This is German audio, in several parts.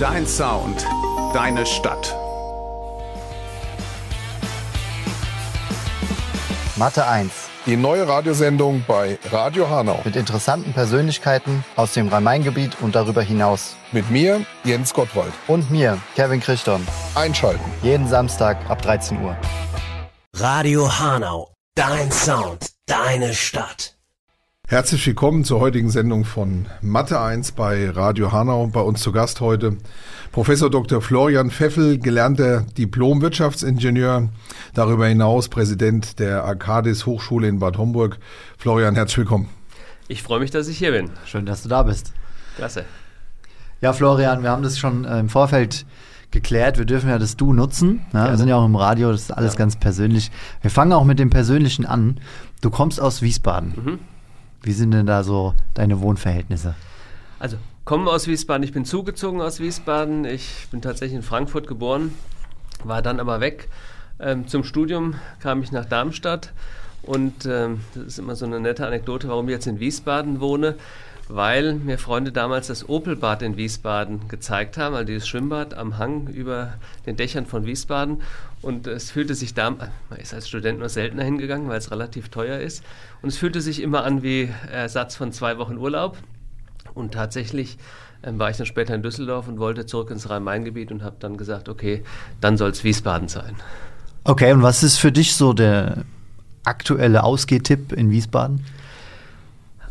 Dein Sound, deine Stadt. Mathe 1 Die neue Radiosendung bei Radio Hanau. mit interessanten Persönlichkeiten aus dem Rhein-Main-Gebiet und darüber hinaus. Mit mir, Jens Gottwald. Und mir, Kevin Christon. Einschalten. Jeden Samstag ab 13 Uhr. Radio Hanau, dein Sound, deine Stadt. Herzlich willkommen zur heutigen Sendung von Mathe 1 bei Radio Hanau. Bei uns zu Gast heute Professor Dr. Florian Pfeffel, gelernter Diplom-Wirtschaftsingenieur, darüber hinaus Präsident der Arcadis Hochschule in Bad Homburg. Florian, herzlich willkommen. Ich freue mich, dass ich hier bin. Schön, dass du da bist. Klasse. Ja, Florian, wir haben das schon äh, im Vorfeld geklärt. Wir dürfen ja das Du nutzen. Ne? Wir sind ja auch im Radio, das ist alles Ja. ganz persönlich. Wir fangen auch mit dem Persönlichen an. Du kommst aus Wiesbaden. Mhm. Wie sind denn da so deine Wohnverhältnisse? Also, komme aus Wiesbaden. Ich bin zugezogen aus Wiesbaden. Ich bin tatsächlich in Frankfurt geboren, war dann aber weg. Ähm, zum Studium kam ich nach Darmstadt und ähm, das ist immer so eine nette Anekdote, warum ich jetzt in Wiesbaden wohne, weil mir Freunde damals das Opelbad in Wiesbaden gezeigt haben, also dieses Schwimmbad am Hang über den Dächern von Wiesbaden. Und es fühlte sich da, man ist als Student nur seltener hingegangen, weil es relativ teuer ist. Und es fühlte sich immer an wie Ersatz von zwei Wochen Urlaub. Und tatsächlich ähm, war ich dann später in Düsseldorf und wollte zurück ins Rhein-Main-Gebiet und habe dann gesagt, okay, dann soll es Wiesbaden sein. Okay, und was ist für dich so der aktuelle Ausgehtipp in Wiesbaden?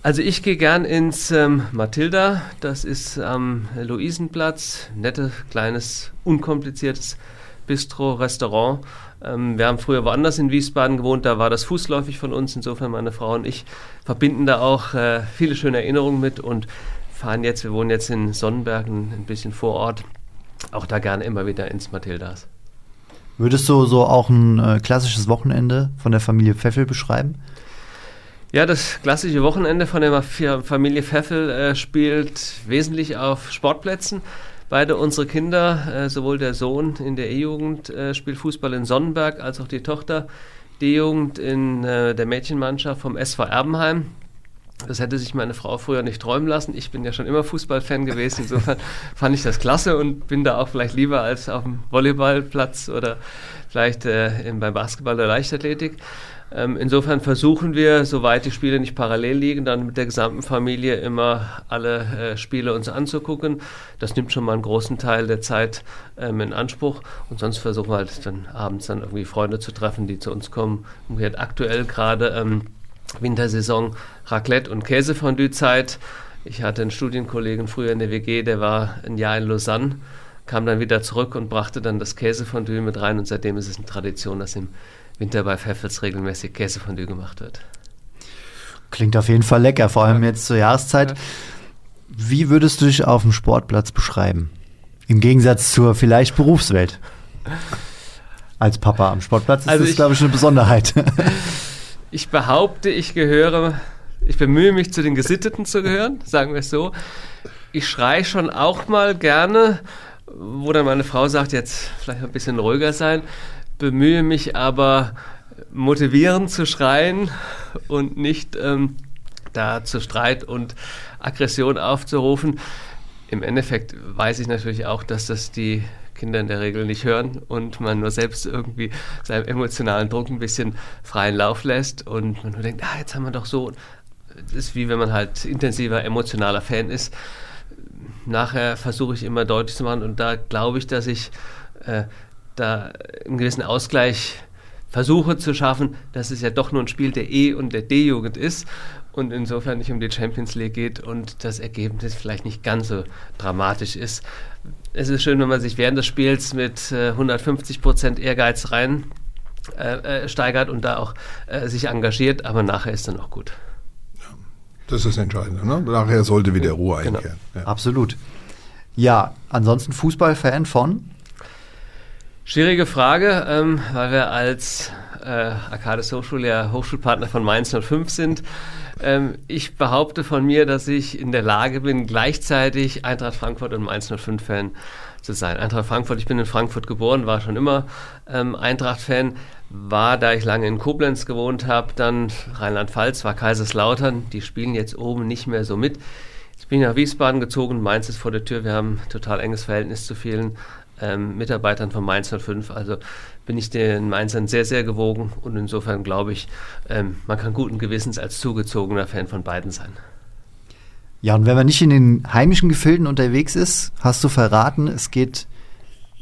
Also ich gehe gern ins ähm, Matilda, das ist am Luisenplatz, nettes, kleines, unkompliziertes Bistro, Restaurant. Ähm, wir haben früher woanders in Wiesbaden gewohnt, da war das fußläufig von uns, insofern meine Frau und ich verbinden da auch äh, viele schöne Erinnerungen mit und fahren jetzt, wir wohnen jetzt in Sonnenberg, ein, bisschen vor Ort, auch da gerne immer wieder ins Matildas. Würdest du so auch ein äh, klassisches Wochenende von der Familie Pfeffel beschreiben? Ja, das klassische Wochenende von der Familie Pfeffel äh, spielt wesentlich auf Sportplätzen. Beide unsere Kinder, äh, sowohl der Sohn in der E-Jugend äh, spielt Fußball in Sonnenberg, als auch die Tochter D-Jugend in äh, der Mädchenmannschaft vom SV Erbenheim. Das hätte sich meine Frau früher nicht träumen lassen. Ich bin ja schon immer Fußballfan gewesen. Insofern fand ich das klasse und bin da auch vielleicht lieber als auf dem Volleyballplatz oder vielleicht äh, im- beim Basketball oder Leichtathletik. Ähm, insofern versuchen wir, soweit die Spiele nicht parallel liegen, dann mit der gesamten Familie immer alle äh, Spiele uns anzugucken. Das nimmt schon mal einen großen Teil der Zeit ähm, in Anspruch. Und sonst versuchen wir halt dann abends dann irgendwie Freunde zu treffen, die zu uns kommen. Und wir hat aktuell gerade ähm, Wintersaison Raclette und Käsefondue-Zeit. Ich hatte einen Studienkollegen früher in der WG, der war ein Jahr in Lausanne, kam dann wieder zurück und brachte dann das Käsefondue mit rein. Und seitdem ist es eine Tradition, dass im Winter bei Pfeffels regelmäßig Käsefondue gemacht wird. Klingt auf jeden Fall lecker, vor allem jetzt zur Jahreszeit. Wie würdest du dich auf dem Sportplatz beschreiben? Im Gegensatz zur vielleicht Berufswelt. Als Papa am Sportplatz ist Also das, glaube ich, eine Besonderheit. Ich behaupte, ich gehöre, ich bemühe mich zu den Gesitteten zu gehören, sagen wir es so. Ich schreie schon auch mal gerne, wo dann meine Frau sagt, jetzt vielleicht ein bisschen ruhiger sein, bemühe mich aber motivierend zu schreien und nicht ähm, da zu Streit und Aggression aufzurufen. Im Endeffekt weiß ich natürlich auch, dass das die Kinder in der Regel nicht hören und man nur selbst irgendwie seinem emotionalen Druck ein bisschen freien Lauf lässt und man nur denkt, ah, jetzt haben wir doch so. Das ist wie wenn man halt intensiver emotionaler Fan ist. Nachher versuche ich immer deutlich zu machen und da glaube ich, dass ich äh, da einen gewissen Ausgleich versuche zu schaffen, dass es ja doch nur ein Spiel der E- und der D-Jugend ist und insofern nicht um die Champions League geht und das Ergebnis vielleicht nicht ganz so dramatisch ist. Es ist schön, wenn man sich während des Spiels mit äh, 150% Ehrgeiz rein äh, äh, steigert und da auch äh, sich engagiert, aber nachher ist dann auch gut. Das ist das Entscheidende. Ne? Nachher sollte wieder Ruhe Genau. einkehren. Ja. Absolut. Ja, ansonsten Fußballfan von? Schwierige Frage, ähm, weil wir als äh, Arcades Hochschule ja Hochschulpartner von Mainz 05 sind. Ähm, ich behaupte von mir, dass ich in der Lage bin, gleichzeitig Eintracht Frankfurt und Mainz 05 Fan zu sein. Eintracht Frankfurt, ich bin in Frankfurt geboren, war schon immer ähm, Eintracht-Fan, war, da ich lange in Koblenz gewohnt habe, dann Rheinland-Pfalz, war Kaiserslautern, die spielen jetzt oben nicht mehr so mit. Ich bin nach Wiesbaden gezogen, Mainz ist vor der Tür. Wir haben ein total enges Verhältnis zu vielen ähm, Mitarbeitern von Mainz 05. Also bin ich den Mainzern sehr, sehr gewogen und insofern glaube ich, ähm, man kann guten Gewissens als zugezogener Fan von beiden sein. Ja, und wenn man nicht in den heimischen Gefilden unterwegs ist, hast du verraten, es geht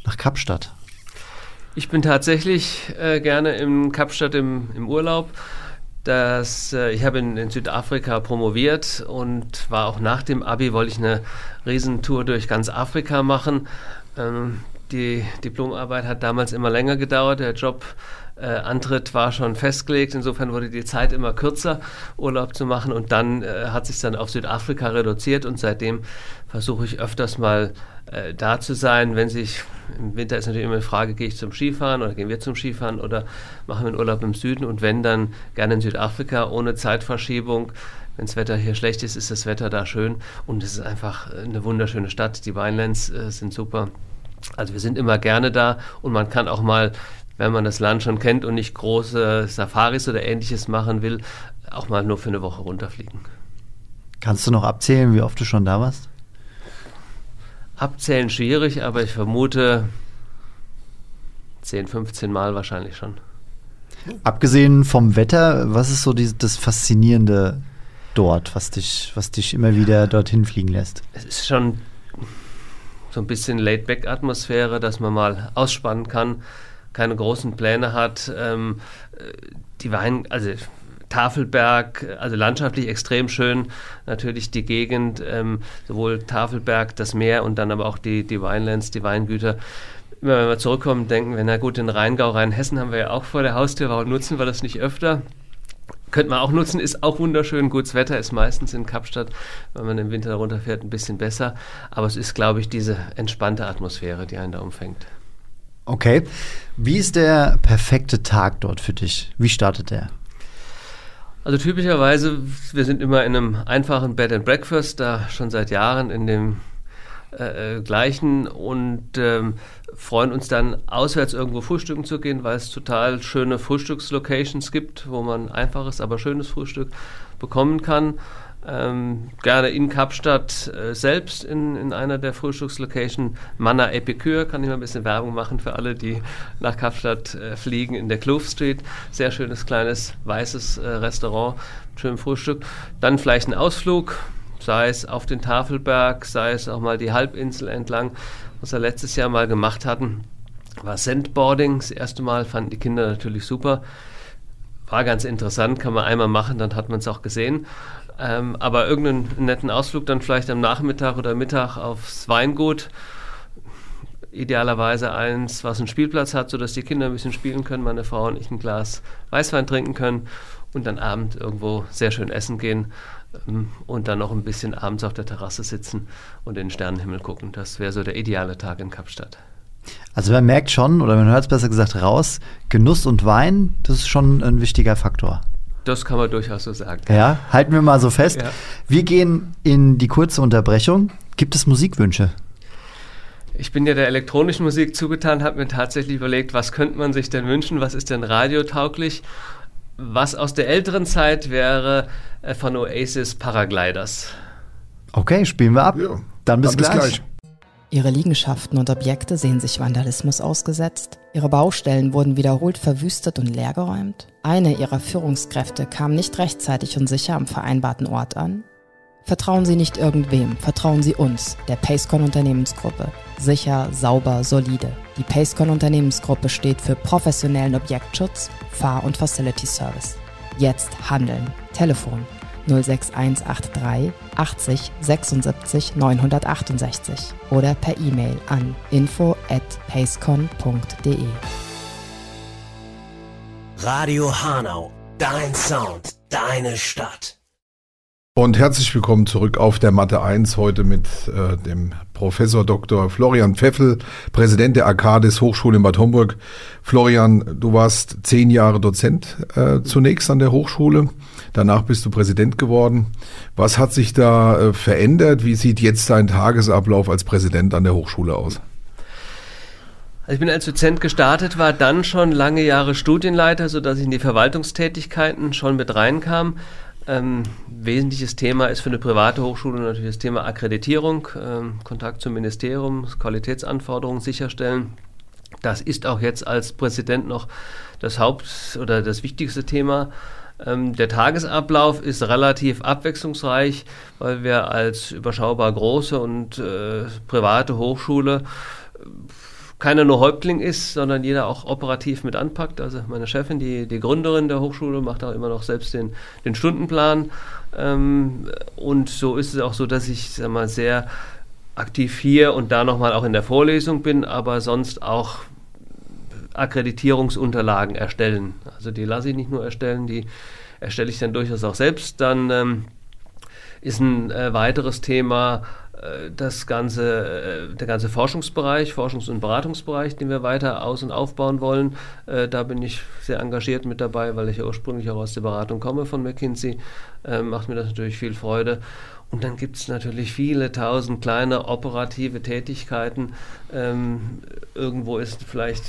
nach Kapstadt. Ich bin tatsächlich äh, gerne in Kapstadt im, im Urlaub. Das, äh, ich habe in, in, Südafrika promoviert und war auch nach dem Abi, wollte ich eine Riesentour durch ganz Afrika machen. Ähm, die Diplomarbeit hat damals immer länger gedauert. Der Job äh, war schon festgelegt. Insofern wurde die Zeit immer kürzer, Urlaub zu machen. Und dann äh, hat sich dann auf Südafrika reduziert. Und seitdem versuche ich öfters mal äh, da zu sein. Wenn sich im Winter ist natürlich immer die Frage, gehe ich zum Skifahren oder gehen wir zum Skifahren oder machen wir einen Urlaub im Süden? Und wenn dann gerne in Südafrika ohne Zeitverschiebung. Wenn das Wetter hier schlecht ist, ist das Wetter da schön. Und es ist einfach eine wunderschöne Stadt. Die Winelands äh, sind super. Also wir sind immer gerne da und man kann auch mal, wenn man das Land schon kennt und nicht große Safaris oder ähnliches machen will, auch mal nur für eine Woche runterfliegen. Kannst du noch abzählen, wie oft du schon da warst? Abzählen schwierig, aber ich vermute 10, 15 Mal wahrscheinlich schon. Abgesehen vom Wetter, was ist so die, das Faszinierende dort, was dich, was dich immer wieder dorthin fliegen lässt? Es ist schon so ein bisschen Laid-Back-Atmosphäre, dass man mal ausspannen kann, keine großen Pläne hat. Ähm, die Wein, also Tafelberg, also landschaftlich extrem schön, natürlich die Gegend, ähm, sowohl Tafelberg, das Meer und dann aber auch die, die Winelands, die Weingüter. Immer wenn wir zurückkommen, denken wir, na gut, den Rheingau, Rheinhessen haben wir ja auch vor der Haustür, warum nutzen wir das nicht öfter? Könnte man auch nutzen, ist auch wunderschön. Gutes Wetter ist meistens in Kapstadt, wenn man im Winter runterfährt, ein bisschen besser. Aber es ist, glaube ich, diese entspannte Atmosphäre, die einen da umfängt. Okay. Wie ist der perfekte Tag dort für dich? Wie startet der? Also typischerweise, wir sind immer in einem einfachen Bed and Breakfast, da schon seit Jahren in dem äh, äh, gleichen und ähm, freuen uns dann auswärts irgendwo frühstücken zu gehen, weil es total schöne Frühstückslocations gibt, wo man einfaches, aber schönes Frühstück bekommen kann. Ähm, gerne in Kapstadt äh, selbst in, in einer der Frühstückslocations. Manna Epicure, kann ich mal ein bisschen Werbung machen für alle, die nach Kapstadt äh, fliegen, in der Clove Street. Sehr schönes, kleines, weißes äh, Restaurant, schönem Frühstück. Dann vielleicht ein Ausflug, sei es auf den Tafelberg, sei es auch mal die Halbinsel entlang, was wir letztes Jahr mal gemacht hatten, war Sandboarding. Das erste Mal fanden die Kinder natürlich super. War ganz interessant, kann man einmal machen, dann hat man es auch gesehen. Ähm, aber irgendeinen netten Ausflug dann vielleicht am Nachmittag oder Mittag aufs Weingut. Idealerweise eins, was einen Spielplatz hat, sodass die Kinder ein bisschen spielen können, meine Frau und ich ein Glas Weißwein trinken können und dann Abend irgendwo sehr schön essen gehen und dann noch ein bisschen abends auf der Terrasse sitzen und in den Sternenhimmel gucken. Das wäre so der ideale Tag in Kapstadt. Also man merkt schon, oder man hört es besser gesagt raus, Genuss und Wein, das ist schon ein wichtiger Faktor. Das kann man durchaus so sagen. Ja, halten wir mal so fest. Ja. Wir gehen in die kurze Unterbrechung. Gibt es Musikwünsche? Ich bin ja der elektronischen Musik zugetan, habe mir tatsächlich überlegt, was könnte man sich denn wünschen, was ist denn radiotauglich was aus der älteren Zeit wäre äh, von Oasis Paragliders. Okay, spielen wir ab. Ja, dann bis, dann bis gleich. gleich. Ihre Liegenschaften und Objekte sehen sich Vandalismus ausgesetzt. Ihre Baustellen wurden wiederholt verwüstet und leergeräumt. Eine ihrer Führungskräfte kam nicht rechtzeitig und sicher am vereinbarten Ort an. Vertrauen Sie nicht irgendwem, vertrauen Sie uns, der Pacecon Unternehmensgruppe. Sicher, sauber, solide. Die Pacecon Unternehmensgruppe steht für professionellen Objektschutz, Fahr- und Facility Service. Jetzt handeln. Telefon 06183 80 76 968 oder per E-Mail an info at pacecon.de. Radio Hanau, dein Sound, deine Stadt. Und herzlich willkommen zurück auf der Mathe 1, heute mit äh, dem Professor Dr. Florian Pfeffel, Präsident der Arcadis Hochschule in Bad Homburg. Florian, du warst zehn Jahre Dozent äh, zunächst an der Hochschule, danach bist du Präsident geworden. Was hat sich da äh, verändert? Wie sieht jetzt dein Tagesablauf als Präsident an der Hochschule aus? Also ich bin als Dozent gestartet, war dann schon lange Jahre Studienleiter, sodass ich in die Verwaltungstätigkeiten schon mit reinkam Ähm, wesentliches Thema ist für eine private Hochschule natürlich das Thema Akkreditierung, ähm, Kontakt zum Ministerium, Qualitätsanforderungen sicherstellen. Das ist auch jetzt als Präsident noch das Haupt- oder das wichtigste Thema. Ähm, der Tagesablauf ist relativ abwechslungsreich, weil wir als überschaubar große und äh, private Hochschule keiner nur Häuptling ist, sondern jeder auch operativ mit anpackt. Also meine Chefin, die, die Gründerin der Hochschule, macht auch immer noch selbst den, den Stundenplan. Ähm, und so ist es auch so, dass ich sag mal, sehr aktiv hier und da nochmal auch in der Vorlesung bin, aber sonst auch Akkreditierungsunterlagen erstellen. Also die lasse ich nicht nur erstellen, die erstelle ich dann durchaus auch selbst. Dann ähm, ist ein äh, weiteres Thema das ganze, äh, der ganze Forschungsbereich, Forschungs- und Beratungsbereich, den wir weiter aus- und aufbauen wollen. Äh, da bin ich sehr engagiert mit dabei, weil ich ja ursprünglich auch aus der Beratung komme von McKinsey. Macht mir das natürlich viel Freude. Und dann gibt es natürlich viele tausend kleine operative Tätigkeiten. Ähm, irgendwo ist vielleicht,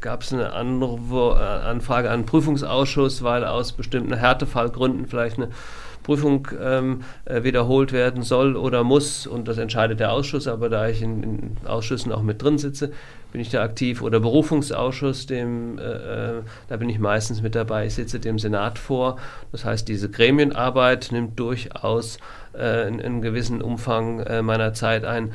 gab es eine andere Anfrage an den Prüfungsausschuss, weil aus bestimmten Härtefallgründen vielleicht eine Prüfung ähm, äh, wiederholt werden soll oder muss. Und das entscheidet der Ausschuss. Aber da ich in, in Ausschüssen auch mit drin sitze, bin ich da aktiv. Oder Berufungsausschuss, dem, äh, äh, da bin ich meistens mit dabei. Ich sitze dem Senat vor. Das heißt, diese Gremienarbeit nimmt durchaus äh, einen, gewissen Umfang äh, meiner Zeit ein.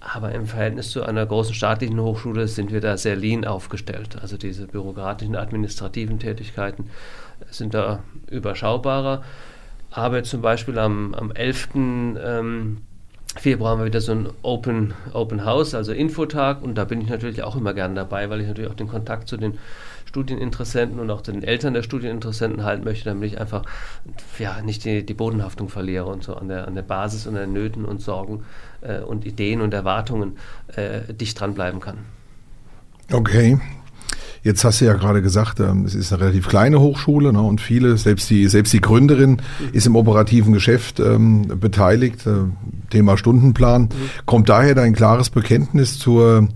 Aber im Verhältnis zu einer großen staatlichen Hochschule sind wir da sehr lean aufgestellt. Also diese bürokratischen, administrativen Tätigkeiten sind da überschaubarer. Aber zum Beispiel am, am 11. Ähm, Februar haben wir wieder so ein Open, Open House, also Infotag. Und da bin ich natürlich auch immer gern dabei, weil ich natürlich auch den Kontakt zu den Studieninteressenten und auch zu den Eltern der Studieninteressenten halten möchte, damit ich einfach ja, nicht die, die Bodenhaftung verliere und so an der, an der Basis und den Nöten und Sorgen äh, und Ideen und Erwartungen äh, dicht dranbleiben kann. Okay, Jetzt hast du ja gerade gesagt, ähm, es ist eine relativ kleine Hochschule ne, und viele, selbst die, selbst die Gründerin ist im operativen Geschäft ähm, beteiligt. Äh, Thema Stundenplan. Mhm. Kommt daher dein klares Bekenntnis zur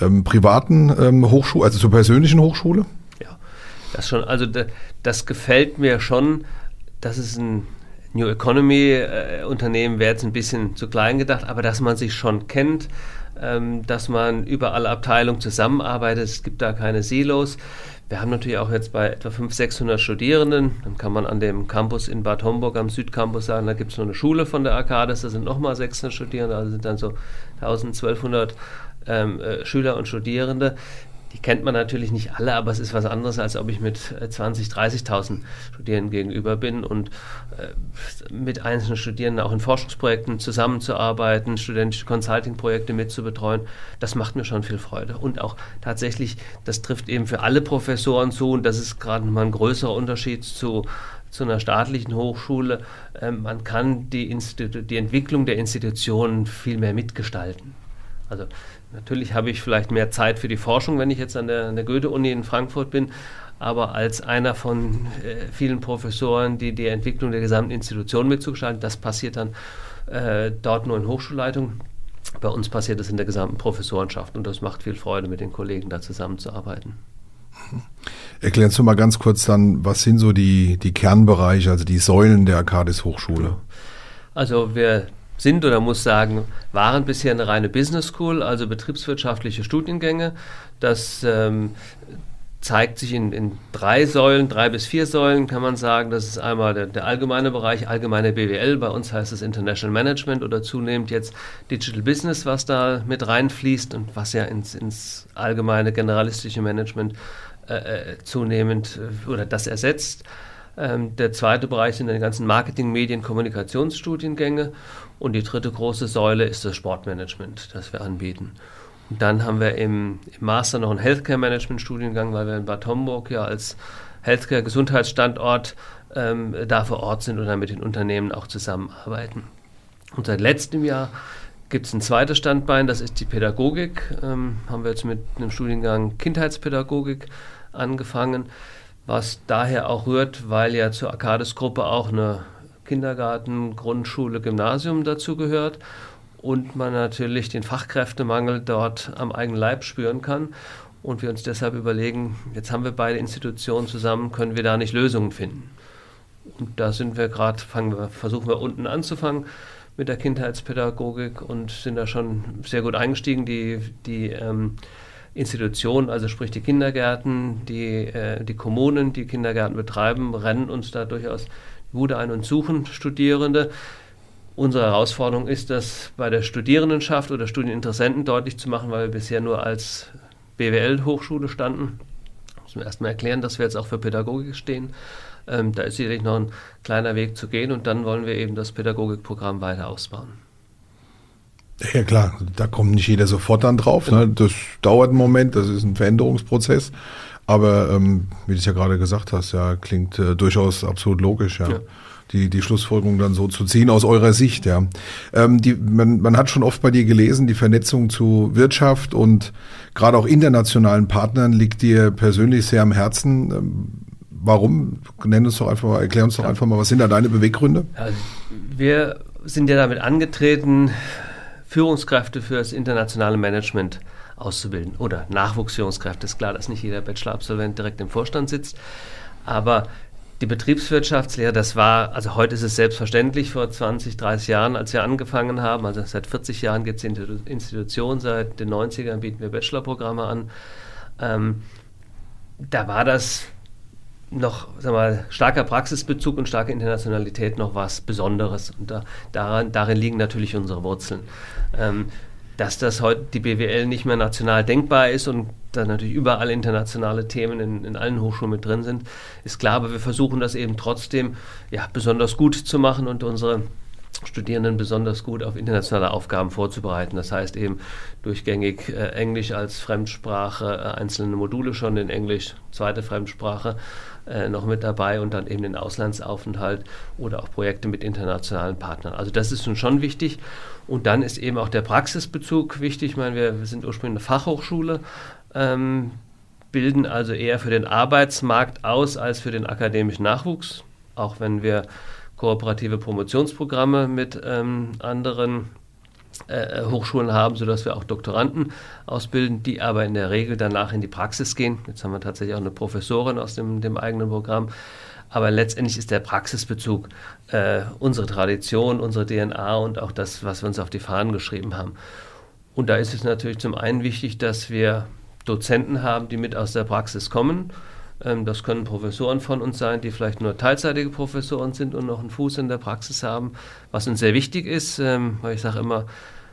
ähm, privaten ähm, Hochschule, also zur persönlichen Hochschule? Ja, das schon. Also das gefällt mir schon. Das ist ein New Economy äh, Unternehmen, wäre jetzt ein bisschen zu klein gedacht, aber dass man sich schon kennt dass man über alle Abteilungen zusammenarbeitet. Es gibt da keine Silos. Wir haben natürlich auch jetzt bei etwa 500, 600 Studierenden, dann kann man an dem Campus in Bad Homburg am Südcampus sagen, da gibt es noch eine Schule von der Arcades, da sind nochmal 600 Studierende, also sind dann so 1200 ähm, äh, Schüler und Studierende die kennt man natürlich nicht alle, aber es ist was anderes, als ob ich mit 20.000, äh, 30.000 Studierenden gegenüber bin und äh, mit einzelnen Studierenden auch in Forschungsprojekten zusammenzuarbeiten, studentische Consulting-Projekte mitzubetreuen, das macht mir schon viel Freude. Und auch tatsächlich, das trifft eben für alle Professoren zu und das ist gerade mal ein größerer Unterschied zu zu einer staatlichen Hochschule. Ähm, man kann die, die Entwicklung der Institutionen viel mehr mitgestalten. Also Natürlich habe ich vielleicht mehr Zeit für die Forschung, wenn ich jetzt an der, der Goethe-Uni in Frankfurt bin, aber als einer von äh, vielen Professoren, die die Entwicklung der gesamten Institution mitzugestalten, das passiert dann äh, dort nur in Hochschulleitung. Bei uns passiert das in der gesamten Professorenschaft und das macht viel Freude, mit den Kollegen da zusammenzuarbeiten. Erklärst du mal ganz kurz dann, was sind so die, die Kernbereiche, also die Säulen der Arcadis Hochschule? Also wir sind oder muss sagen, waren bisher eine reine Business School, also betriebswirtschaftliche Studiengänge. Das ähm, zeigt sich in, in, drei Säulen, drei bis vier Säulen kann man sagen. Das ist einmal der, der, allgemeine Bereich, allgemeine BWL, bei uns heißt es International Management oder zunehmend jetzt Digital Business, was da mit reinfließt und was ja ins, ins allgemeine generalistische Management äh, äh zunehmend äh, oder das ersetzt. Ähm, der zweite Bereich sind die ganzen Marketing, Medien, Kommunikationsstudiengänge. Und die dritte große Säule ist das Sportmanagement, das wir anbieten. Und dann haben wir im, im Master noch einen Healthcare Management Studiengang, weil wir in Bad Homburg ja als Healthcare Gesundheitsstandort ähm, da vor Ort sind und dann mit den Unternehmen auch zusammenarbeiten. Und seit letztem Jahr gibt es ein zweites Standbein, das ist die Pädagogik. Ähm, haben wir jetzt mit einem Studiengang Kindheitspädagogik angefangen was daher auch rührt, weil ja zur Arcades-Gruppe auch eine Kindergarten, Grundschule, Gymnasium dazu gehört und man natürlich den Fachkräftemangel dort am eigenen Leib spüren kann und wir uns deshalb überlegen, jetzt haben wir beide Institutionen zusammen, können wir da nicht Lösungen finden? Und da sind wir gerade, versuchen wir unten anzufangen mit der Kindheitspädagogik und sind da schon sehr gut eingestiegen. Die, die ähm, Institutionen, also sprich die Kindergärten, die, äh, die Kommunen, die Kindergärten betreiben, rennen uns da durchaus Bude ein und suchen Studierende. Unsere Herausforderung ist, das bei der Studierendenschaft oder Studieninteressenten deutlich zu machen, weil wir bisher nur als BWL-Hochschule standen. Müssen wir erstmal erklären, dass wir jetzt auch für Pädagogik stehen. Ähm, da ist sicherlich noch ein kleiner Weg zu gehen und dann wollen wir eben das Pädagogikprogramm weiter ausbauen. Ja klar, da kommt nicht jeder sofort dann drauf. Ne? Das dauert einen Moment, das ist ein Veränderungsprozess. Aber ähm, wie du es ja gerade gesagt hast, ja, klingt äh, durchaus absolut logisch, ja. ja. Die, die Schlussfolgerung dann so zu ziehen aus eurer Sicht, ja. Ähm, die, man, man hat schon oft bei dir gelesen, die Vernetzung zu Wirtschaft und gerade auch internationalen Partnern liegt dir persönlich sehr am Herzen. Ähm, warum? Nenn uns doch einfach mal, erklär uns doch ja. einfach mal, was sind da deine Beweggründe? Ja, wir sind ja damit angetreten, Führungskräfte für das internationale Management auszubilden oder Nachwuchsführungskräfte. Ist klar, dass nicht jeder Bachelor-Absolvent direkt im Vorstand sitzt, aber die Betriebswirtschaftslehre, das war, also heute ist es selbstverständlich, vor 20, 30 Jahren, als wir angefangen haben, also seit 40 Jahren gibt es die Institution, seit den 90ern bieten wir Bachelorprogramme an. Ähm, da war das noch sag mal, starker Praxisbezug und starke Internationalität noch was Besonderes. Und da, daran, darin liegen natürlich unsere Wurzeln. Ähm, dass das heute die BWL nicht mehr national denkbar ist und da natürlich überall internationale Themen in, in allen Hochschulen mit drin sind, ist klar, aber wir versuchen das eben trotzdem ja, besonders gut zu machen und unsere Studierenden besonders gut auf internationale Aufgaben vorzubereiten. Das heißt eben durchgängig äh, Englisch als Fremdsprache, äh, einzelne Module schon in Englisch, zweite Fremdsprache äh, noch mit dabei und dann eben den Auslandsaufenthalt oder auch Projekte mit internationalen Partnern. Also das ist nun schon wichtig. Und dann ist eben auch der Praxisbezug wichtig. Ich meine, wir, sind ursprünglich eine Fachhochschule, ähm, bilden also eher für den Arbeitsmarkt aus als für den akademischen Nachwuchs, auch wenn wir kooperative Promotionsprogramme mit ähm, anderen äh, Hochschulen haben, sodass wir auch Doktoranden ausbilden, die aber in der Regel danach in die Praxis gehen. Jetzt haben wir tatsächlich auch eine Professorin aus dem, dem eigenen Programm. Aber letztendlich ist der Praxisbezug äh, unsere Tradition, unsere DNA und auch das, was wir uns auf die Fahnen geschrieben haben. Und da ist es natürlich zum einen wichtig, dass wir Dozenten haben, die mit aus der Praxis kommen das können Professoren von uns sein, die vielleicht nur teilzeitige Professoren sind und noch einen Fuß in der Praxis haben, was uns sehr wichtig ist, ähm, weil ich sage immer,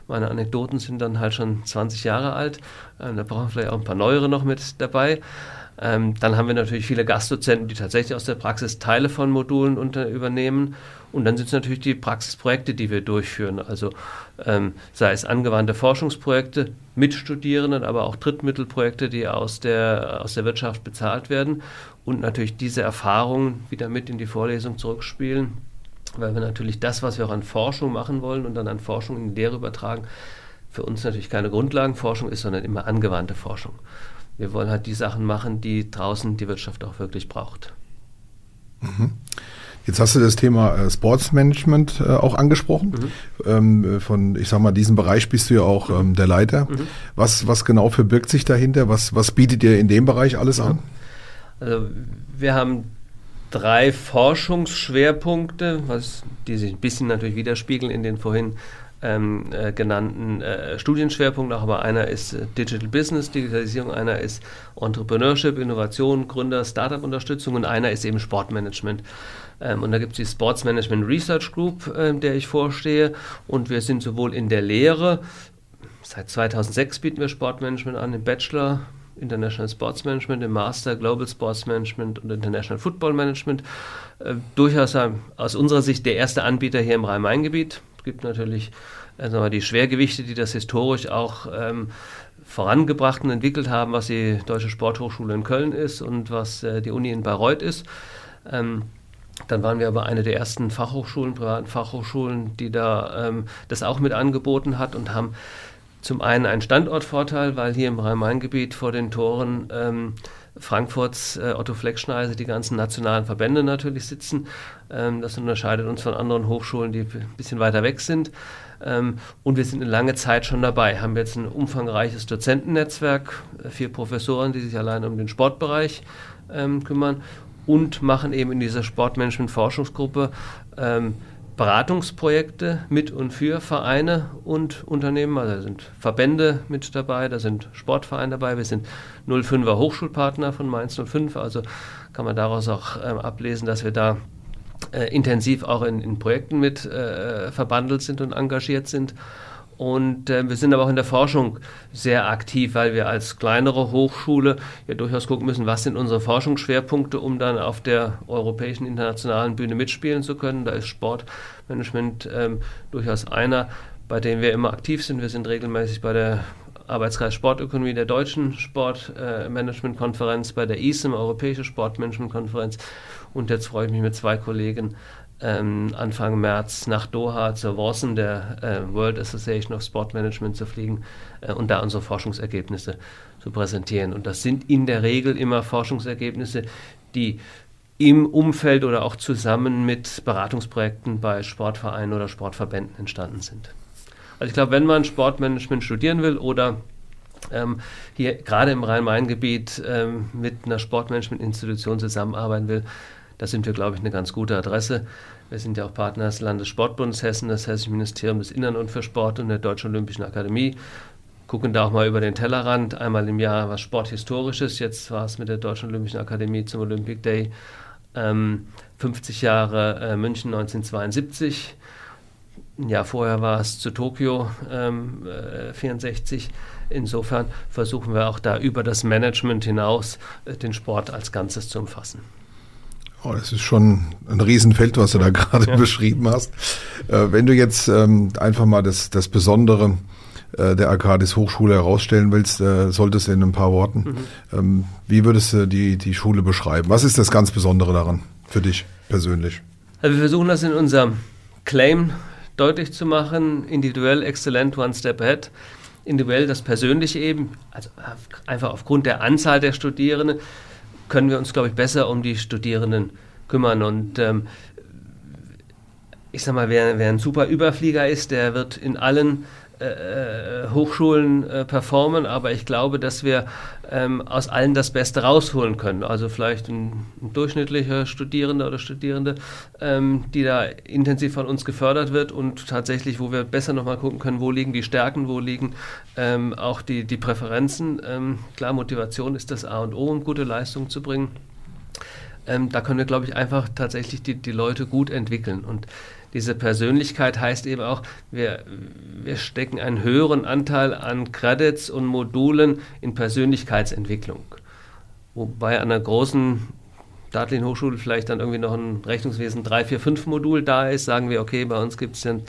meine Anekdoten sind dann halt schon 20 Jahre alt. Ähm, da brauchen wir vielleicht auch ein paar neuere noch mit dabei. Ähm, dann haben wir natürlich viele Gastdozenten, die tatsächlich aus der Praxis Teile von Modulen unter, übernehmen. Und dann sind es natürlich die Praxisprojekte, die wir durchführen. Also ähm, sei es angewandte Forschungsprojekte mit Studierenden, aber auch Drittmittelprojekte, die aus der, aus der Wirtschaft bezahlt werden. Und natürlich diese Erfahrungen wieder mit in die Vorlesung zurückspielen, weil wir natürlich das, was wir auch an Forschung machen wollen und dann an Forschung in die Lehre übertragen, für uns natürlich keine Grundlagenforschung ist, sondern immer angewandte Forschung wir wollen halt die Sachen machen, die draußen die Wirtschaft auch wirklich braucht. Mhm. Jetzt hast du das Thema äh, Sportsmanagement äh, auch angesprochen. Mhm. Ähm, von, ich sag mal, diesem Bereich bist du ja auch ähm, der Leiter. Mhm. Was, was genau verbirgt sich dahinter? Was, was bietet ihr in dem Bereich alles an? Also wir haben drei Forschungsschwerpunkte, was, die sich ein bisschen natürlich widerspiegeln in den vorhin ähm, äh, genannten äh, Studienschwerpunkten, aber einer ist äh, Digital Business, Digitalisierung, einer ist Entrepreneurship, Innovation, Gründer, Startup-Unterstützung und einer ist eben Sportmanagement. Ähm, und da gibt es die Sports Management Research Group, ähm, der ich vorstehe. Und wir sind sowohl in der Lehre, seit 2006 bieten wir Sportmanagement an, im Bachelor International Sports Management, im Master Global Sports Management und International Football Management. Äh, durchaus aus unserer Sicht der erste Anbieter hier im Rhein-Main-Gebiet. Es gibt natürlich also die Schwergewichte, die das historisch auch ähm, vorangebracht und entwickelt haben, was die Deutsche Sporthochschule in Köln ist und was äh, die Uni in Bayreuth ist. Ähm, dann waren wir aber eine der ersten Fachhochschulen, privaten Fachhochschulen, die da ähm, das auch mit angeboten hat und haben zum einen einen Standortvorteil, weil hier im Rhein-Main-Gebiet vor den Toren ähm, Frankfurts äh, Otto Fleckschneise die ganzen nationalen Verbände natürlich sitzen. Ähm, das unterscheidet uns von anderen Hochschulen, die ein bisschen weiter weg sind. Ähm, und wir sind eine lange Zeit schon dabei, haben jetzt ein umfangreiches Dozentennetzwerk, äh, vier Professoren, die sich allein um den Sportbereich ähm, kümmern und machen eben in dieser Sportmanagement-Forschungsgruppe ähm, Beratungsprojekte mit und für Vereine und Unternehmen. Also da sind Verbände mit dabei, da sind Sportvereine dabei. Wir sind 05er Hochschulpartner von Mainz 05. Also kann man daraus auch ähm, ablesen, dass wir da äh, intensiv auch in, in Projekten mit äh, verbandelt sind und engagiert sind. Und äh, wir sind aber auch in der Forschung sehr aktiv, weil wir als kleinere Hochschule ja durchaus gucken müssen, was sind unsere Forschungsschwerpunkte, um dann auf der europäischen internationalen Bühne mitspielen zu können. Da ist Sportmanagement ähm, durchaus einer, bei dem wir immer aktiv sind. Wir sind regelmäßig bei der Arbeitskreis Sportökonomie der Deutschen Sportmanagementkonferenz, bei der ISEM, Europäische Sportmanagementkonferenz. Und jetzt freue ich mich mit zwei Kollegen ähm, Anfang März nach Doha zur WASM, der äh, World Association of Sport Management, zu fliegen äh, und da unsere Forschungsergebnisse zu präsentieren. Und das sind in der Regel immer Forschungsergebnisse, die im Umfeld oder auch zusammen mit Beratungsprojekten bei Sportvereinen oder Sportverbänden entstanden sind. Also ich glaube, wenn man Sportmanagement studieren will oder ähm, hier gerade im Rhein-Main-Gebiet ähm, mit einer Sportmanagement-Institution zusammenarbeiten will, da sind wir, glaube ich, eine ganz gute Adresse. Wir sind ja auch Partner des Landessportbundes Hessen, das Hessische Ministerium des Innern und für Sport und der Deutschen Olympischen Akademie. Gucken da auch mal über den Tellerrand, einmal im Jahr was Sporthistorisches. Jetzt war es mit der Deutschen Olympischen Akademie zum Olympic Day. Ähm, 50 Jahre äh, München 1972. Ein Jahr vorher war es zu Tokio ähm, äh, 64. Insofern versuchen wir auch da über das Management hinaus äh, den Sport als Ganzes zu umfassen. Oh, das ist schon ein Riesenfeld, was du da gerade ja. beschrieben hast. Äh, wenn du jetzt ähm, einfach mal das, das Besondere äh, der Arcadis Hochschule herausstellen willst, äh, solltest du in ein paar Worten. Mhm. Ähm, wie würdest du die, die Schule beschreiben? Was ist das ganz Besondere daran für dich persönlich? Also wir versuchen das in unserem Claim deutlich zu machen, individuell, exzellent, one step ahead. Individuell das Persönliche eben, also einfach aufgrund der Anzahl der Studierenden können wir uns, glaube ich, besser um die Studierenden kümmern. Und ähm, ich sag mal, wer, wer ein super Überflieger ist, der wird in allen Hochschulen äh, performen, aber ich glaube, dass wir ähm, aus allen das Beste rausholen können. Also vielleicht ein, ein durchschnittlicher Studierender oder Studierende, ähm, die da intensiv von uns gefördert wird und tatsächlich, wo wir besser nochmal gucken können, wo liegen die Stärken, wo liegen ähm, auch die, die Präferenzen. Ähm, klar, Motivation ist das A und O, um gute Leistungen zu bringen. Ähm, da können wir, glaube ich, einfach tatsächlich die, die Leute gut entwickeln. Und diese Persönlichkeit heißt eben auch, wir, wir stecken einen höheren Anteil an Credits und Modulen in Persönlichkeitsentwicklung. Wobei an einer großen Datlin Hochschule vielleicht dann irgendwie noch ein Rechnungswesen 3, 4, 5 Modul da ist, sagen wir, okay, bei uns gibt es dann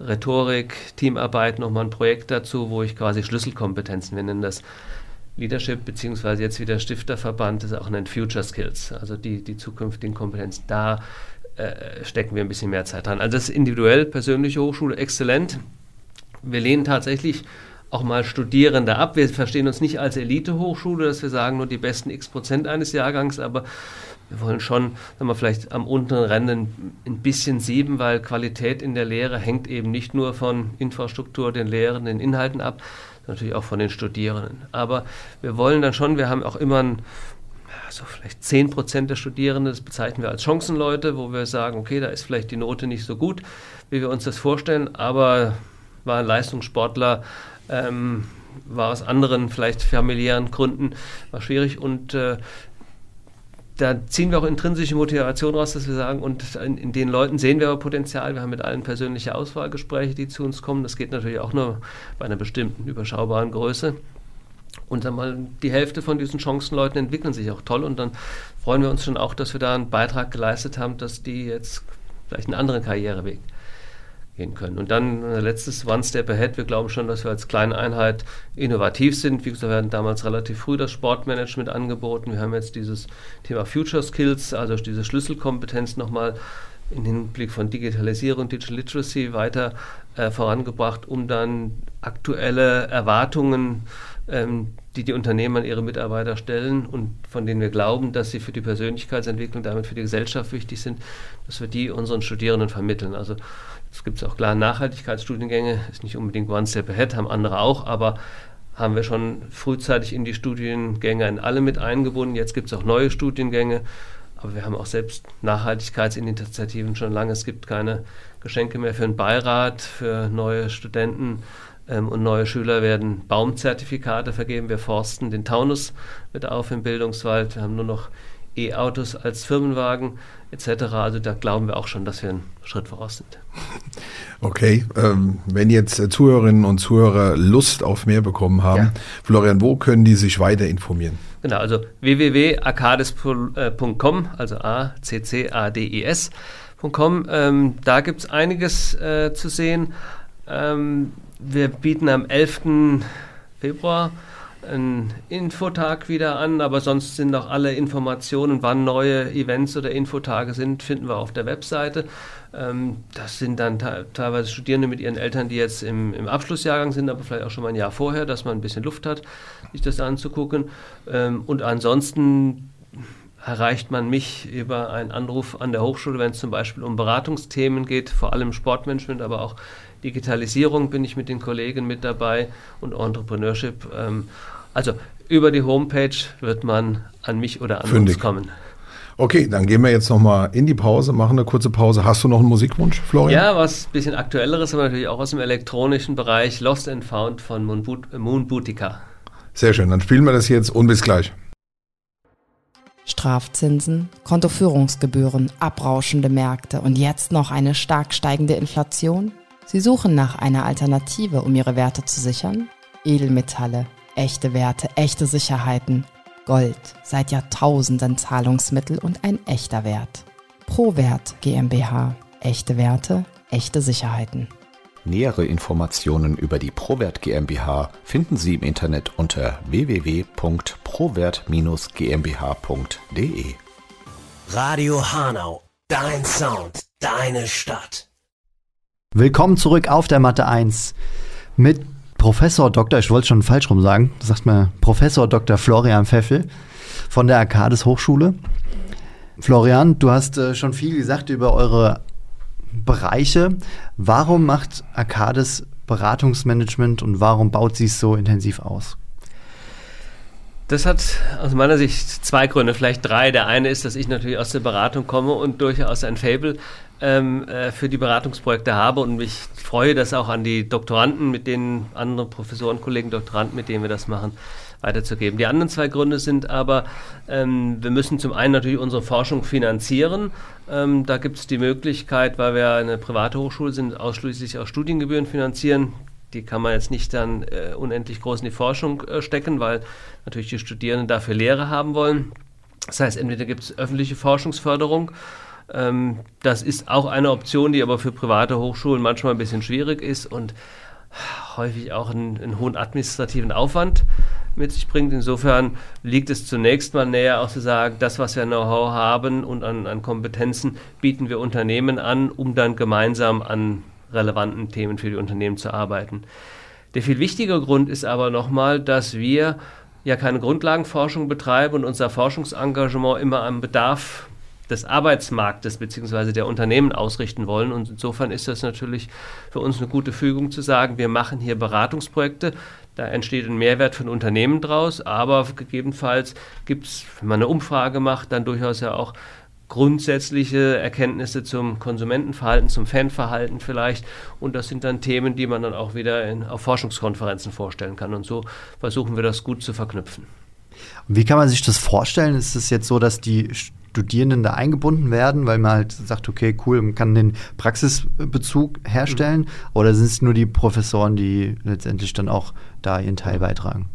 Rhetorik, Teamarbeit, nochmal ein Projekt dazu, wo ich quasi Schlüsselkompetenzen, wir nennen das Leadership, beziehungsweise jetzt wieder Stifterverband, das auch nennt Future Skills, also die, die zukünftigen Kompetenzen. Da äh, stecken wir ein bisschen mehr Zeit dran. Also das ist individuell, persönliche Hochschule, exzellent. Wir lehnen tatsächlich auch mal Studierende ab. Wir verstehen uns nicht als Elite-Hochschule, dass wir sagen, nur die besten x Prozent eines Jahrgangs, aber wir wollen schon, wenn wir vielleicht am unteren Rennen ein bisschen sieben, weil Qualität in der Lehre hängt eben nicht nur von Infrastruktur, den Lehren, den Inhalten ab, natürlich auch von den Studierenden. Aber wir wollen dann schon, wir haben auch immer ein also vielleicht 10 Prozent der Studierenden, das bezeichnen wir als Chancenleute, wo wir sagen, okay, da ist vielleicht die Note nicht so gut, wie wir uns das vorstellen, aber war ein Leistungssportler, ähm, war aus anderen, vielleicht familiären Gründen, war schwierig und äh, da ziehen wir auch intrinsische Motivation raus, dass wir sagen, und in, in, den Leuten sehen wir aber Potenzial. Wir haben mit allen persönliche Auswahlgespräche, die zu uns kommen. Das geht natürlich auch nur bei einer bestimmten überschaubaren Größe. Und dann mal die Hälfte von diesen Chancenleuten entwickeln sich auch toll und dann freuen wir uns schon auch, dass wir da einen Beitrag geleistet haben, dass die jetzt vielleicht einen anderen Karriereweg gehen können. Und dann äh, letztes One Step Ahead. Wir glauben schon, dass wir als kleine Einheit innovativ sind. Wie gesagt, wir hatten damals relativ früh das Sportmanagement angeboten. Wir haben jetzt dieses Thema Future Skills, also diese Schlüsselkompetenz nochmal im Hinblick von Digitalisierung, Digital Literacy weiter äh, vorangebracht, um dann aktuelle Erwartungen ähm, die die Unternehmen an ihre Mitarbeiter stellen und von denen wir glauben, dass sie für die Persönlichkeitsentwicklung, damit für die Gesellschaft wichtig sind, dass wir die unseren Studierenden vermitteln. Also es gibt auch klar Nachhaltigkeitsstudiengänge, ist nicht unbedingt One Step Ahead, haben andere auch, aber haben wir schon frühzeitig in die Studiengänge in alle mit eingebunden. Jetzt gibt es auch neue Studiengänge. Aber wir haben auch selbst Nachhaltigkeitsinitiativen schon lange. Es gibt keine Geschenke mehr für einen Beirat, für neue Studenten ähm, und neue Schüler werden Baumzertifikate vergeben. Wir forsten den Taunus mit auf im Bildungswald. Wir haben nur noch E-Autos als Firmenwagen etc. Also da glauben wir auch schon, dass wir einen Schritt voraus sind. Okay, ähm, wenn jetzt äh, Zuhörerinnen und Zuhörer Lust auf mehr bekommen haben, ja. Florian, wo können die sich weiter informieren? Genau, also www.arcadis.com, also A, C, C, A, D, I, S.com. Ähm, da gibt es einiges äh, zu sehen. Ähm, wir bieten am 11. Februar einen Infotag wieder an, aber sonst sind auch alle Informationen, wann neue Events oder Infotage sind, finden wir auf der Webseite. Ähm, das sind dann teilweise Studierende mit ihren Eltern, die jetzt im, im, Abschlussjahrgang sind, aber vielleicht auch schon mal ein Jahr vorher, dass man ein bisschen Luft hat, sich das anzugucken. Ähm, und ansonsten erreicht man mich über einen Anruf an der Hochschule, wenn es zum Beispiel um Beratungsthemen geht, vor allem Sportmanagement, aber auch Digitalisierung bin ich mit den Kollegen mit dabei und Entrepreneurship. Ähm, also über die Homepage wird man an mich oder an Fündig. uns kommen. Okay, dann gehen wir jetzt nochmal in die Pause, machen eine kurze Pause. Hast du noch einen Musikwunsch, Florian? Ja, was ein bisschen aktuelleres, aber natürlich auch aus dem elektronischen Bereich. Lost and Found von Moon Boutica. Sehr schön, dann spielen wir das jetzt und bis gleich. Strafzinsen, Kontoführungsgebühren, abrauschende Märkte und jetzt noch eine stark steigende Inflation? Sie suchen nach einer Alternative, um ihre Werte zu sichern? Edelmetalle, echte Werte, echte Sicherheiten. Gold, seit Jahrtausenden Zahlungsmittel und ein echter Wert. ProWert GmbH. Echte Werte, echte Sicherheiten. Nähere Informationen über die ProWert GmbH finden Sie im Internet unter www.prowert-gmbh.de. Radio Hanau, dein Sound, deine Stadt. Willkommen zurück auf der Mathe 1 mit Professor Dr. Ich wollte schon falsch rum sagen, sagt mir Professor Dr. Florian Pfeffel von der Arcades Hochschule. Florian, du hast äh, schon viel gesagt über eure Bereiche. Warum macht Arcades Beratungsmanagement und warum baut sie es so intensiv aus? Das hat aus meiner Sicht zwei Gründe, vielleicht drei. Der eine ist, dass ich natürlich aus der Beratung komme und durchaus ein Fable ähm, äh, für die Beratungsprojekte habe und mich freue, das auch an die Doktoranden, mit denen andere Professoren, Kollegen, Doktoranden, mit denen wir das machen, weiterzugeben. Die anderen zwei Gründe sind aber, ähm, wir müssen zum einen natürlich unsere Forschung finanzieren. Ähm, da gibt es die Möglichkeit, weil wir eine private Hochschule sind, ausschließlich aus Studiengebühren finanzieren die kann man jetzt nicht dann äh, unendlich groß in die Forschung äh, stecken, weil natürlich die Studierenden dafür Lehre haben wollen. Das heißt, entweder gibt es öffentliche Forschungsförderung. Ähm, das ist auch eine Option, die aber für private Hochschulen manchmal ein bisschen schwierig ist und häufig auch einen, einen hohen administrativen Aufwand mit sich bringt. Insofern liegt es zunächst mal näher, auch zu sagen, das, was wir Know-how haben und an, an Kompetenzen, bieten wir Unternehmen an, um dann gemeinsam an relevanten Themen für die Unternehmen zu arbeiten. Der viel wichtigere Grund ist aber nochmal, dass wir ja keine Grundlagenforschung betreiben und unser Forschungsengagement immer am Bedarf des Arbeitsmarktes bzw. der Unternehmen ausrichten wollen. Und insofern ist das natürlich für uns eine gute Fügung zu sagen, wir machen hier Beratungsprojekte. Da entsteht ein Mehrwert ein Unternehmen draus, aber gegebenenfalls gibt es, wenn man eine Umfrage macht, dann durchaus ja auch grundsätzliche Erkenntnisse zum Konsumentenverhalten, zum Fanverhalten vielleicht. Und das sind dann Themen, die man dann auch wieder in, auf Forschungskonferenzen vorstellen kann. Und so versuchen wir das gut zu verknüpfen. Wie kann man sich das vorstellen? Ist es jetzt so, dass die Studierenden da eingebunden werden, weil man halt sagt, okay, cool, man kann den Praxisbezug herstellen? Mhm. Oder sind es nur die Professoren, die letztendlich dann auch da ihren Teil beitragen?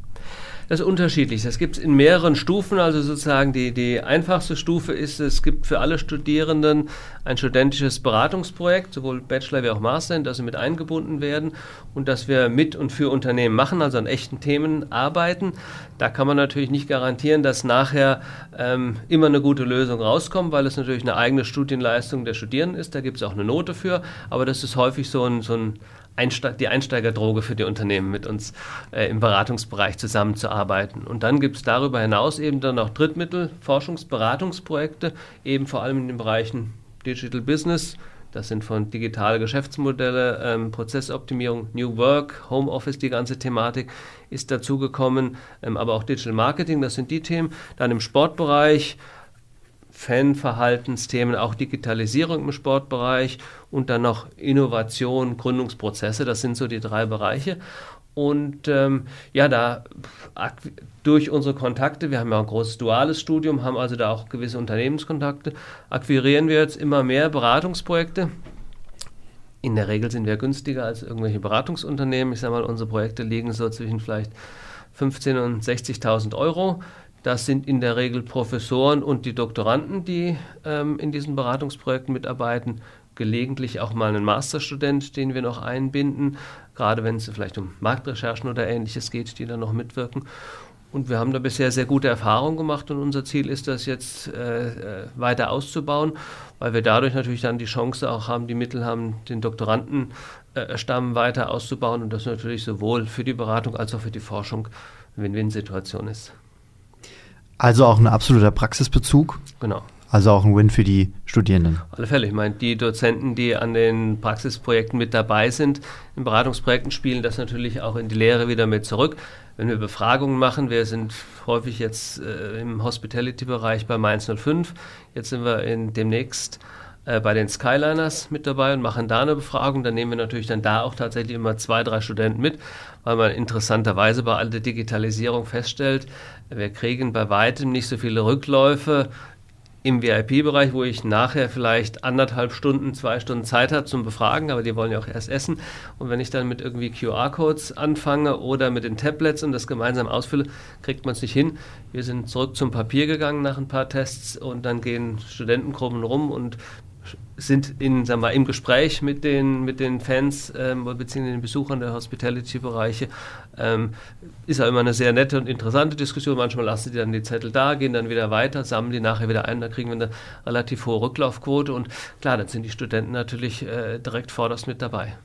Das ist unterschiedlich. Das gibt es in mehreren Stufen. Also sozusagen die, die einfachste Stufe ist, es gibt für alle Studierenden ein studentisches Beratungsprojekt, sowohl Bachelor wie auch Master, in das sie mit eingebunden werden und dass wir mit und für Unternehmen machen, also an echten Themen arbeiten. Da kann man natürlich nicht garantieren, dass nachher ähm, immer eine gute Lösung rauskommt, weil es natürlich eine eigene Studienleistung der Studierenden ist. Da gibt es auch eine Note für, aber das ist häufig so ein, so ein Einste die Einsteigerdroge für die Unternehmen, mit uns äh, im Beratungsbereich zusammenzuarbeiten. Und dann gibt es darüber hinaus eben dann auch Drittmittel, Forschungsberatungsprojekte, eben vor allem in den Bereichen Digital Business, das sind von digitale Geschäftsmodelle, ähm, Prozessoptimierung, New Work, Homeoffice, die ganze Thematik ist dazugekommen, ähm, aber auch Digital Marketing, das sind die Themen. Dann im Sportbereich Fanverhaltensthemen, auch Digitalisierung im Sportbereich und dann noch Innovation, Gründungsprozesse. Das sind so die drei Bereiche. Und ähm, ja, da durch unsere Kontakte, wir haben ja ein großes duales Studium, haben also da auch gewisse Unternehmenskontakte, akquirieren wir jetzt immer mehr Beratungsprojekte. In der Regel sind wir günstiger als irgendwelche Beratungsunternehmen. Ich sage mal, unsere Projekte liegen so zwischen vielleicht 15.000 und 60.000 Euro. Das sind in der Regel Professoren und die Doktoranden, die ähm, in diesen Beratungsprojekten mitarbeiten. Gelegentlich auch mal einen Masterstudent, den wir noch einbinden, gerade wenn es vielleicht um Marktrecherchen oder ähnliches geht, die dann noch mitwirken. Und wir haben da bisher sehr gute Erfahrungen gemacht und unser Ziel ist das jetzt äh, äh weiter auszubauen, weil wir dadurch natürlich dann die Chance auch haben, die Mittel haben, den Doktorandenstamm äh, weiter auszubauen und das natürlich sowohl für die Beratung als auch für die Forschung Win-Win-Situation ist. Also auch ein absoluter Praxisbezug. Genau. Also auch ein Win für die Studierenden. Auf alle Fälle. Ich meine, die Dozenten, die an den Praxisprojekten mit dabei sind, in Beratungsprojekten spielen das natürlich auch in die Lehre wieder mit zurück. Wenn wir Befragungen machen, wir sind häufig jetzt äh, im Hospitality-Bereich bei Mainz 05. Jetzt sind wir in, demnächst äh, bei den Skyliners mit dabei und machen da eine Befragung. Dann nehmen wir natürlich dann da auch tatsächlich immer zwei, drei Studenten mit, weil man interessanterweise bei all der Digitalisierung feststellt, wir kriegen bei weitem nicht so viele Rückläufe im VIP-Bereich, wo ich nachher vielleicht anderthalb Stunden, zwei Stunden Zeit habe zum Befragen, aber die wollen ja auch erst essen. Und wenn ich dann mit irgendwie QR-Codes anfange oder mit den Tablets und das gemeinsam ausfülle, kriegt man es nicht hin. Wir sind zurück zum Papier gegangen nach ein paar Tests und dann gehen Studentengruppen rum und sind in, sagen wir, im Gespräch mit den, mit den Fans ähm, bzw. den Besuchern der Hospitality-Bereiche. Ähm, ist ja immer eine sehr nette und interessante Diskussion. Manchmal lassen sie dann die Zettel da, gehen dann wieder weiter, sammeln die nachher wieder ein, da kriegen wir eine relativ hohe Rücklaufquote und klar, dann sind die Studenten natürlich äh, direkt vorderst mit dabei.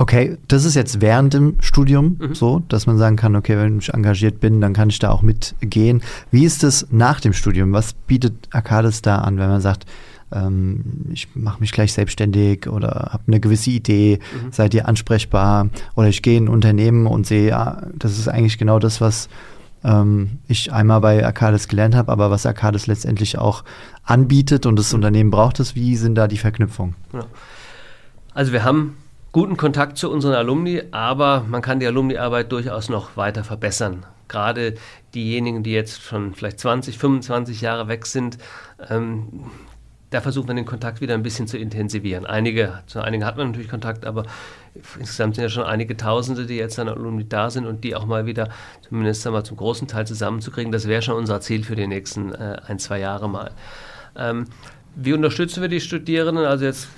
Okay, das ist jetzt während dem Studium mhm. so, dass man sagen kann, okay, wenn ich engagiert bin, dann kann ich da auch mitgehen. Wie ist es nach dem Studium? Was bietet Arcades da an, wenn man sagt, ähm, ich mache mich gleich selbstständig oder habe eine gewisse Idee, mhm. seid ihr ansprechbar oder ich gehe in ein Unternehmen und sehe, ja, das ist eigentlich genau das, was ähm, ich einmal bei Arcades gelernt habe, aber was Arcades letztendlich auch anbietet und das Unternehmen braucht es. Wie sind da die Verknüpfungen? Ja. Also wir haben guten Kontakt zu unseren Alumni, aber man kann die Alumni-Arbeit durchaus noch weiter verbessern. Gerade diejenigen, die jetzt schon vielleicht 20, 25 Jahre weg sind, ähm, da versuchen wir den Kontakt wieder ein bisschen zu intensivieren. Einige, zu einigen hat man natürlich Kontakt, aber insgesamt sind ja schon einige Tausende, die jetzt an Alumni da sind und die auch mal wieder zumindest einmal zum großen Teil zusammenzukriegen. Das wäre schon unser Ziel für die nächsten äh, ein, zwei Jahre mal. Ähm, wie unterstützen wir die Studierenden? Also jetzt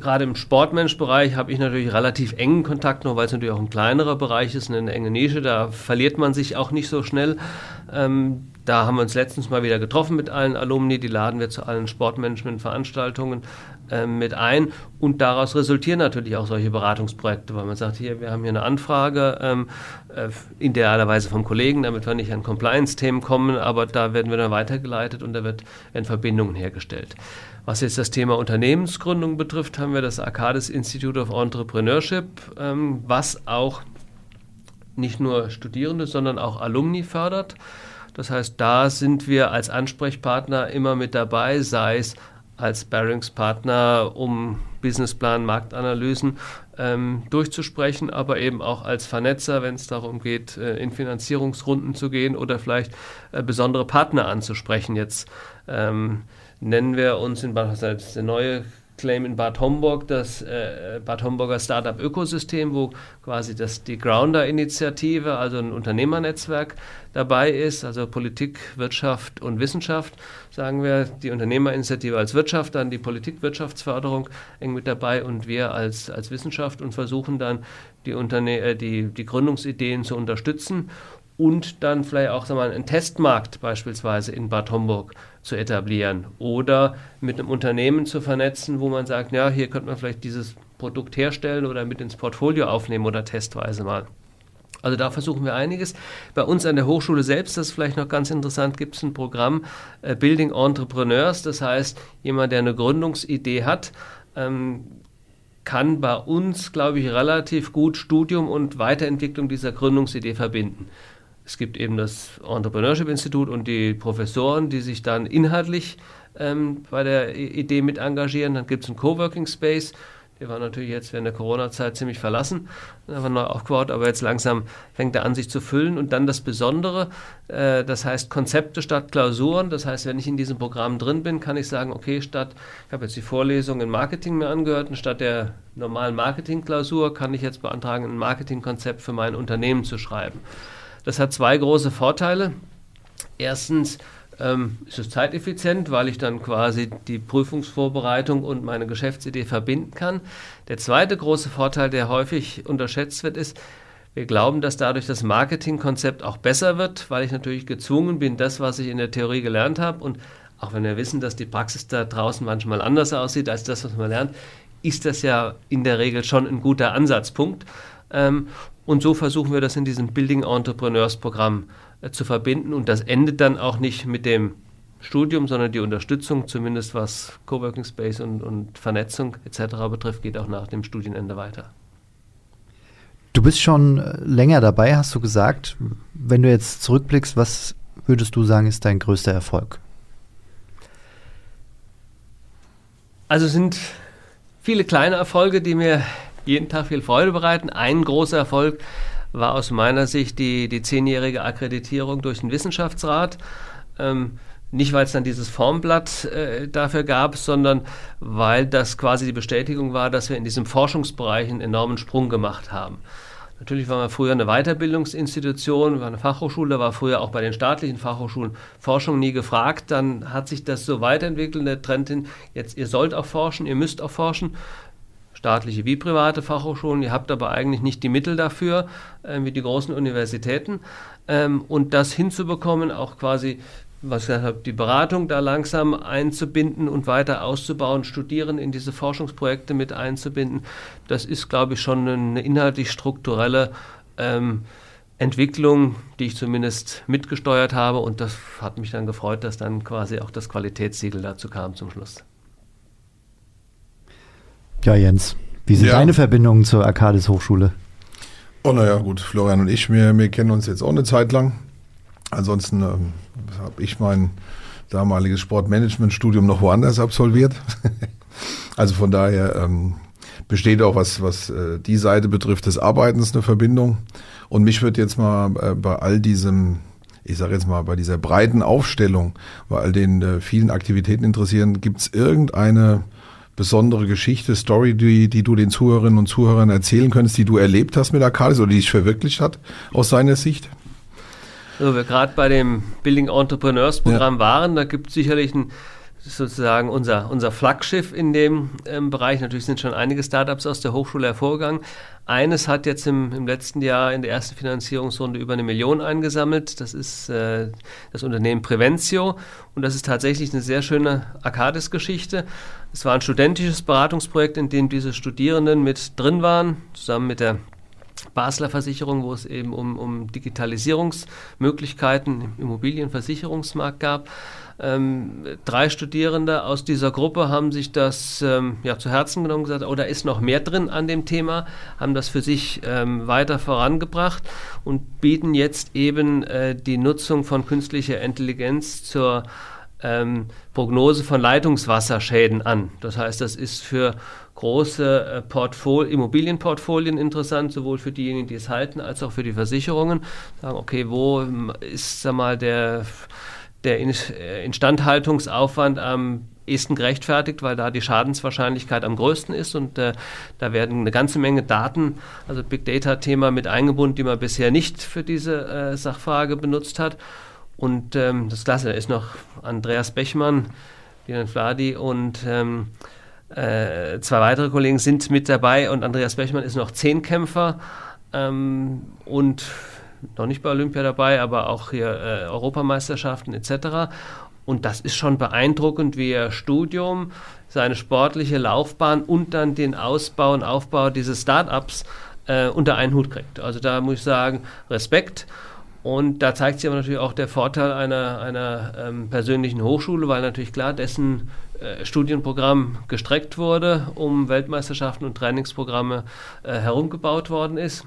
gerade im Sportmenschbereich habe ich natürlich relativ engen Kontakt, nur weil es natürlich auch ein kleinerer Bereich ist, eine enge Nische, da verliert man sich auch nicht so schnell. Ähm, da haben wir uns letztens mal wieder getroffen mit allen Alumni, die laden wir zu allen Sportmanagement-Veranstaltungen äh, mit ein und daraus resultieren natürlich auch solche Beratungsprojekte, weil man sagt, hier, wir haben hier eine Anfrage, ähm, äh, idealerweise vom Kollegen, damit wir nicht an Compliance-Themen kommen, aber da werden wir dann weitergeleitet und da wird, werden Verbindungen hergestellt. Was jetzt das Thema Unternehmensgründung betrifft, haben wir das Arcades Institute of Entrepreneurship, ähm, was auch nicht nur Studierende, sondern auch Alumni fördert. Das heißt, da sind wir als Ansprechpartner immer mit dabei, sei es als Bearingspartner, um Businessplan, Marktanalysen ähm, durchzusprechen, aber eben auch als Vernetzer, wenn es darum geht, äh, in Finanzierungsrunden zu gehen oder vielleicht äh, besondere Partner anzusprechen. Jetzt ähm, nennen wir uns in Bad als der neue Claim in Bad Homburg, das äh, Bad Homburger Startup Ökosystem, wo quasi das die Grounder-Initiative, also ein Unternehmernetzwerk dabei ist, also Politik, Wirtschaft und Wissenschaft, sagen wir, die Unternehmerinitiative als Wirtschaft, dann die Politik, Wirtschaftsförderung eng mit dabei und wir als, als Wissenschaft und versuchen dann die, Unterne äh, die, die Gründungsideen zu unterstützen und dann vielleicht auch sagen wir, einen Testmarkt beispielsweise in Bad Homburg zu etablieren oder mit einem Unternehmen zu vernetzen, wo man sagt, ja, hier könnte man vielleicht dieses Produkt herstellen oder mit ins Portfolio aufnehmen oder testweise mal. Also da versuchen wir einiges. Bei uns an der Hochschule selbst, das ist vielleicht noch ganz interessant, gibt es ein Programm äh, Building Entrepreneurs. Das heißt, jemand, der eine Gründungsidee hat, ähm, kann bei uns, glaube ich, relativ gut Studium und Weiterentwicklung dieser Gründungsidee verbinden. Es gibt eben das Entrepreneurship Institut und die Professoren, die sich dann inhaltlich ähm, bei der Idee mit engagieren. Dann gibt es einen Coworking Space. Der war natürlich jetzt während der Corona-Zeit ziemlich verlassen, aber neu aufgebaut, aber jetzt langsam fängt er an, sich zu füllen. Und dann das Besondere, äh, das heißt Konzepte statt Klausuren. Das heißt, wenn ich in diesem Programm drin bin, kann ich sagen, okay, statt, ich habe jetzt die Vorlesung in Marketing mir angehört, und statt der normalen Marketing-Klausur kann ich jetzt beantragen, ein Marketingkonzept für mein Unternehmen zu schreiben. Das hat zwei große Vorteile. Erstens, ähm, ist es zeiteffizient, weil ich dann quasi die Prüfungsvorbereitung und meine Geschäftsidee verbinden kann. Der zweite große Vorteil, der häufig unterschätzt wird, ist, wir glauben, dass dadurch das Marketingkonzept auch besser wird, weil ich natürlich gezwungen bin, das, was ich in der Theorie gelernt habe und auch wenn wir wissen, dass die Praxis da draußen manchmal anders aussieht als das, was man lernt, ist das ja in der Regel schon ein guter Ansatzpunkt. Ähm, und so versuchen wir das in diesem Building Entrepreneurs Programm äh, zu verbinden. Und das endet dann auch nicht mit dem Studium, sondern die Unterstützung, zumindest was Coworking Space und, und Vernetzung etc. betrifft, geht auch nach dem Studienende weiter. Du bist schon äh, länger dabei, hast du gesagt. Wenn du jetzt zurückblickst, was würdest du sagen, ist dein größter Erfolg? Also sind viele kleine Erfolge, die mir jeden Tag viel Freude bereiten. Ein großer Erfolg war aus meiner Sicht die, die zehnjährige Akkreditierung durch den Wissenschaftsrat. Ähm, nicht, weil es dann dieses Formblatt äh, dafür gab, sondern weil das quasi die Bestätigung war, dass wir in diesem Forschungsbereich einen enormen Sprung gemacht haben. Natürlich waren wir früher eine Weiterbildungsinstitution, war eine Fachhochschule, war früher auch bei den staatlichen Fachhochschulen Forschung nie gefragt. Dann hat sich das so weiterentwickelt, der Trend hin, jetzt ihr sollt auch forschen, ihr müsst auch forschen staatliche wie private Fachhochschulen. Ihr habt aber eigentlich nicht die Mittel dafür, äh, wie die großen Universitäten. Ähm, und das hinzubekommen, auch quasi, was ich gesagt habe, die Beratung da langsam einzubinden und weiter auszubauen, Studierende in diese Forschungsprojekte mit einzubinden, das ist, glaube ich, schon eine inhaltlich strukturelle ähm, Entwicklung, die ich zumindest mitgesteuert habe. Und das hat mich dann gefreut, dass dann quasi auch das Qualitätssiegel dazu kam zum Schluss. Ja, Jens, wie sind ja. deine Verbindungen zur Arcadis Hochschule? Oh, naja, gut, Florian und ich, wir, wir kennen uns jetzt auch eine Zeit lang. Ansonsten ähm, habe ich mein damaliges Sportmanagement-Studium noch woanders absolviert. also von daher ähm, besteht auch, was, was äh, die Seite betrifft, des Arbeitens eine Verbindung. Und mich würde jetzt mal äh, bei all diesem, ich sage jetzt mal, bei dieser breiten Aufstellung, bei all den äh, vielen Aktivitäten interessieren, gibt es irgendeine besondere Geschichte, Story, die, die du den Zuhörerinnen und Zuhörern erzählen könntest, die du erlebt hast mit Arcadis oder die dich verwirklicht hat aus seiner Sicht? Also wir gerade bei dem Building Entrepreneurs Programm ja. waren, da gibt es sicherlich ein sozusagen unser, unser Flaggschiff in dem ähm, Bereich. Natürlich sind schon einige Startups aus der Hochschule hervorgegangen. Eines hat jetzt im, im letzten Jahr in der ersten Finanzierungsrunde über eine Million eingesammelt. Das ist äh, das Unternehmen Preventio und das ist tatsächlich eine sehr schöne Arcadis-Geschichte. Es war ein studentisches Beratungsprojekt, in dem diese Studierenden mit drin waren, zusammen mit der Basler Versicherung, wo es eben um, um Digitalisierungsmöglichkeiten im Immobilienversicherungsmarkt gab. Ähm, drei Studierende aus dieser Gruppe haben sich das ähm, ja, zu Herzen genommen gesagt, oh, da ist noch mehr drin an dem Thema, haben das für sich ähm, weiter vorangebracht und bieten jetzt eben äh, die Nutzung von künstlicher Intelligenz zur ähm, Prognose von Leitungswasserschäden an. Das heißt, das ist für große äh, Portfol Immobilienportfolien interessant, sowohl für diejenigen, die es halten, als auch für die Versicherungen. Sagen, okay, wo ähm, ist sag mal, der der äh, Instandhaltungsaufwand am ehesten gerechtfertigt, weil da die Schadenswahrscheinlichkeit am größten ist und äh, da werden eine ganze Menge Daten, also Big Data-Thema mit eingebunden, die man bisher nicht für diese äh, Sachfrage benutzt hat. Und ähm, das Klasse, ist noch Andreas Bechmann, Dian Fladi und ähm, äh, zwei weitere Kollegen sind mit dabei und Andreas Bechmann ist noch Zehnkämpfer ähm, und noch nicht bei Olympia dabei, aber auch hier äh, Europameisterschaften etc. Und das ist schon beeindruckend, wie er Studium, seine sportliche Laufbahn und dann den Ausbau und Aufbau dieses Startups äh, unter einen Hut kriegt. Also da muss ich sagen, Respekt. Und da zeigt sich aber natürlich auch der Vorteil einer, einer ähm, persönlichen Hochschule, weil natürlich klar dessen äh, Studienprogramm gestreckt wurde, um Weltmeisterschaften und Trainingsprogramme äh, herumgebaut worden ist.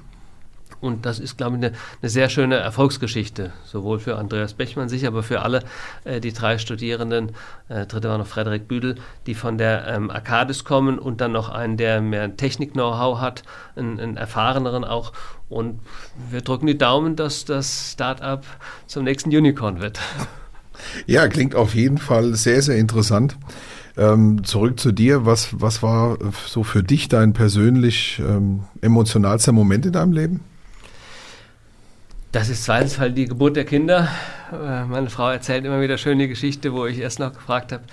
Und das ist, glaube ich, eine, eine, sehr schöne Erfolgsgeschichte, sowohl für Andreas Bechmann sicher, aber für alle äh, die drei Studierenden, äh, dritte war noch Frederik Büdel, die von der ähm, Arcadis kommen und dann noch einen, der mehr Technik-Know-how hat, einen, einen, erfahreneren auch. Und wir drücken die Daumen, dass das Startup zum nächsten Unicorn wird. Ja, klingt auf jeden Fall sehr, sehr interessant. Ähm, zurück zu dir. Was, was war so für dich dein persönlich ähm, emotionalster Moment in deinem Leben? Das ist zweitens halt die Geburt der Kinder. Äh, meine Frau erzählt immer wieder schöne Geschichte, wo ich erst noch gefragt habe,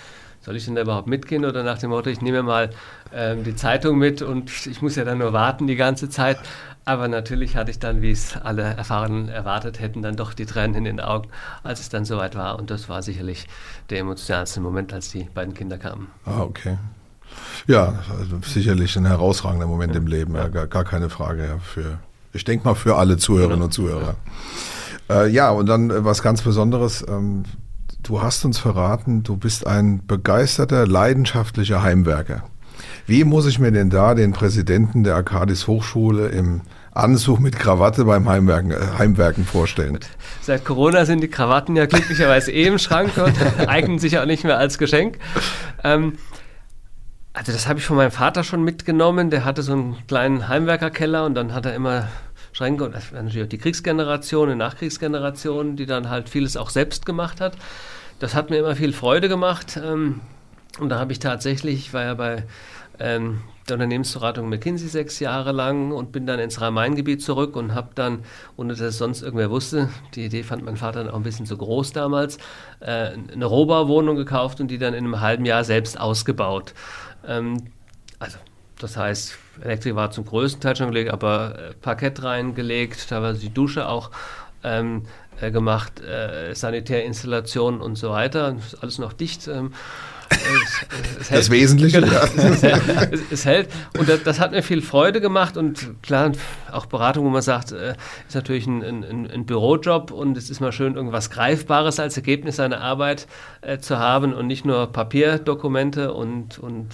soll ich denn da überhaupt mitgehen oder nach dem Motto, ich nehme mal ähm, die Zeitung mit und ich muss ja dann nur warten die ganze Zeit. Aber natürlich hatte ich dann, wie es alle Erfahrenen erwartet hätten, dann doch die Tränen in den Augen, als es dann soweit war. Und das war sicherlich der emotionalste Moment, als die beiden Kinder kamen. Ah, okay. Ja, also sicherlich ein herausragender Moment ja. im Leben, ja, gar, gar keine Frage ja, für ich denke mal für alle Zuhörerinnen und Zuhörer. Äh, ja, und dann äh, was ganz Besonderes. Ähm, du hast uns verraten, du bist ein begeisterter, leidenschaftlicher Heimwerker. Wie muss ich mir denn da den Präsidenten der Arkadis Hochschule im Anzug mit Krawatte beim Heimwerken, äh, Heimwerken vorstellen? Seit Corona sind die Krawatten ja glücklicherweise eh im Schrank und eignen sich auch nicht mehr als Geschenk. Ähm, also das habe ich von meinem Vater schon mitgenommen. Der hatte so einen kleinen Heimwerkerkeller und dann hat er immer Schränke und natürlich auch die Kriegsgeneration, die Nachkriegsgeneration, die dann halt vieles auch selbst gemacht hat. Das hat mir immer viel Freude gemacht. Ähm, und da habe ich tatsächlich, ich war ja bei ähm, der Unternehmensberatung McKinsey sechs Jahre lang und bin dann ins Rhein-Main-Gebiet zurück und habe dann, ohne dass es sonst irgendwer wusste, die Idee fand mein Vater dann auch ein bisschen zu groß damals, äh, eine Rohbauwohnung gekauft und die dann in einem halben Jahr selbst ausgebaut. Ähm, also das heißt, Elektrik war zum größten Teil schon gelegt, aber äh, Parkett reingelegt, teilweise die Dusche auch ähm, äh, gemacht, äh, Sanitärinstallationen und so weiter. Alles noch dicht. Ähm, es, es das Wesentliche, genau, ja. es, hält, es, hält. Und das, das, hat mir viel Freude gemacht und klar, auch Beratung, wo man sagt, äh, ist natürlich ein, ein, ein, Bürojob und es ist mal schön, irgendwas Greifbares als Ergebnis seiner Arbeit äh, zu haben und nicht nur Papierdokumente und, und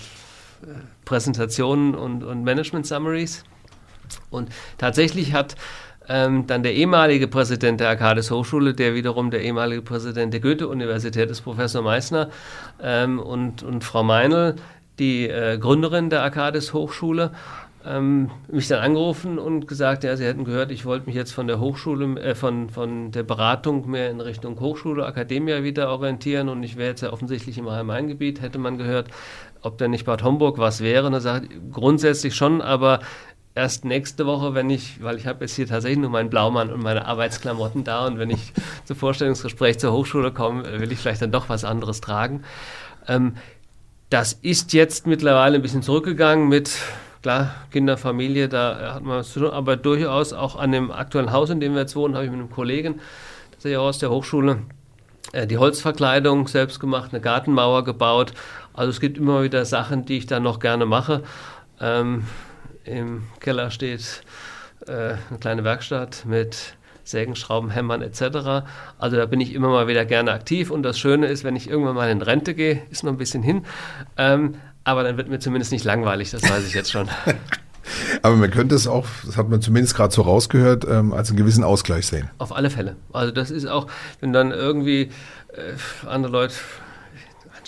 Präsentationen und, und Management-Summaries. Und tatsächlich hat ähm, dann der ehemalige Präsident der Arkades Hochschule, der wiederum der ehemalige Präsident der Goethe-Universität ist, Professor Meissner, ähm, und, und Frau Meinl, die äh, Gründerin der Arkades Hochschule, ähm, mich dann angerufen und gesagt, ja, sie hätten gehört, ich wollte mich jetzt von der Hochschule, äh, von, von der Beratung mehr in Richtung Hochschule, Akademie wieder orientieren und ich wäre jetzt ja offensichtlich im Rhein-Main-Gebiet, hätte man gehört, ob denn nicht Bad Homburg was wäre. Und er sagt, grundsätzlich schon, aber erst nächste Woche, wenn ich, weil ich habe jetzt hier tatsächlich nur meinen Blaumann und meine Arbeitsklamotten da und wenn ich zum Vorstellungsgespräch zur Hochschule komme, will ich vielleicht dann doch was anderes tragen. Ähm, das ist jetzt mittlerweile ein bisschen zurückgegangen mit, klar, Kinder, Familie, da hat man was zu tun, aber durchaus auch an dem aktuellen Haus, in dem wir jetzt wohnen, habe ich mit einem Kollegen, ist ja aus der Hochschule, äh, die Holzverkleidung selbst gemacht, eine Gartenmauer gebaut. Also es gibt immer wieder Sachen, die ich dann noch gerne mache. Ähm, im Keller steht äh, eine kleine Werkstatt mit Sägen, Schrauben, Hämmern etc. Also da bin ich immer mal wieder gerne aktiv und das Schöne ist, wenn ich irgendwann mal in Rente gehe, ist noch ein bisschen hin, ähm, aber dann wird mir zumindest nicht langweilig, das weiß ich jetzt schon. Aber man könnte es auch, das hat man zumindest gerade so rausgehört, ähm, als einen gewissen Ausgleich sehen. Auf alle Fälle. Also das ist auch, wenn dann irgendwie äh, andere Leute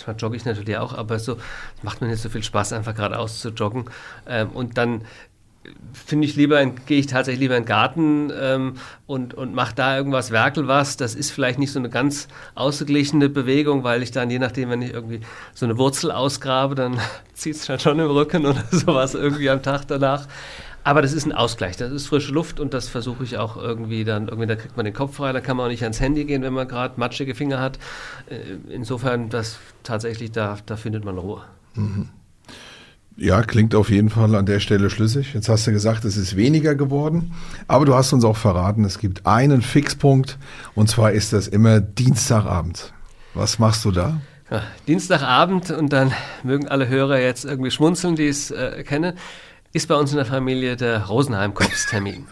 manchmal jogge ich natürlich auch, aber so macht mir nicht so viel Spaß, einfach geradeaus zu joggen. Ähm, und dann finde ich lieber, gehe ich tatsächlich lieber in den Garten ähm, und, und mache da irgendwas, werkel was. Das ist vielleicht nicht so eine ganz ausgeglichene Bewegung, weil ich dann, je nachdem, wenn ich irgendwie so eine Wurzel ausgrabe, dann zieht es schon im Rücken oder sowas irgendwie am Tag danach. Aber das ist ein Ausgleich, das ist frische Luft und das versuche ich auch irgendwie dann, irgendwie, da kriegt man den Kopf frei, da kann man auch nicht ans Handy gehen, wenn man gerade matschige Finger hat. Äh, insofern, das tatsächlich, da, da findet man Ruhe. Mhm. Ja, klingt auf jeden Fall an der Stelle schlüssig. Jetzt hast du gesagt, es ist weniger geworden, aber du hast uns auch verraten, es gibt einen Fixpunkt und zwar ist das immer Dienstagabend. Was machst du da? Ja, Dienstagabend und dann mögen alle Hörer jetzt irgendwie schmunzeln, die es äh, kennen ist bei uns in der Familie der Rosenheim-Kopfstermin.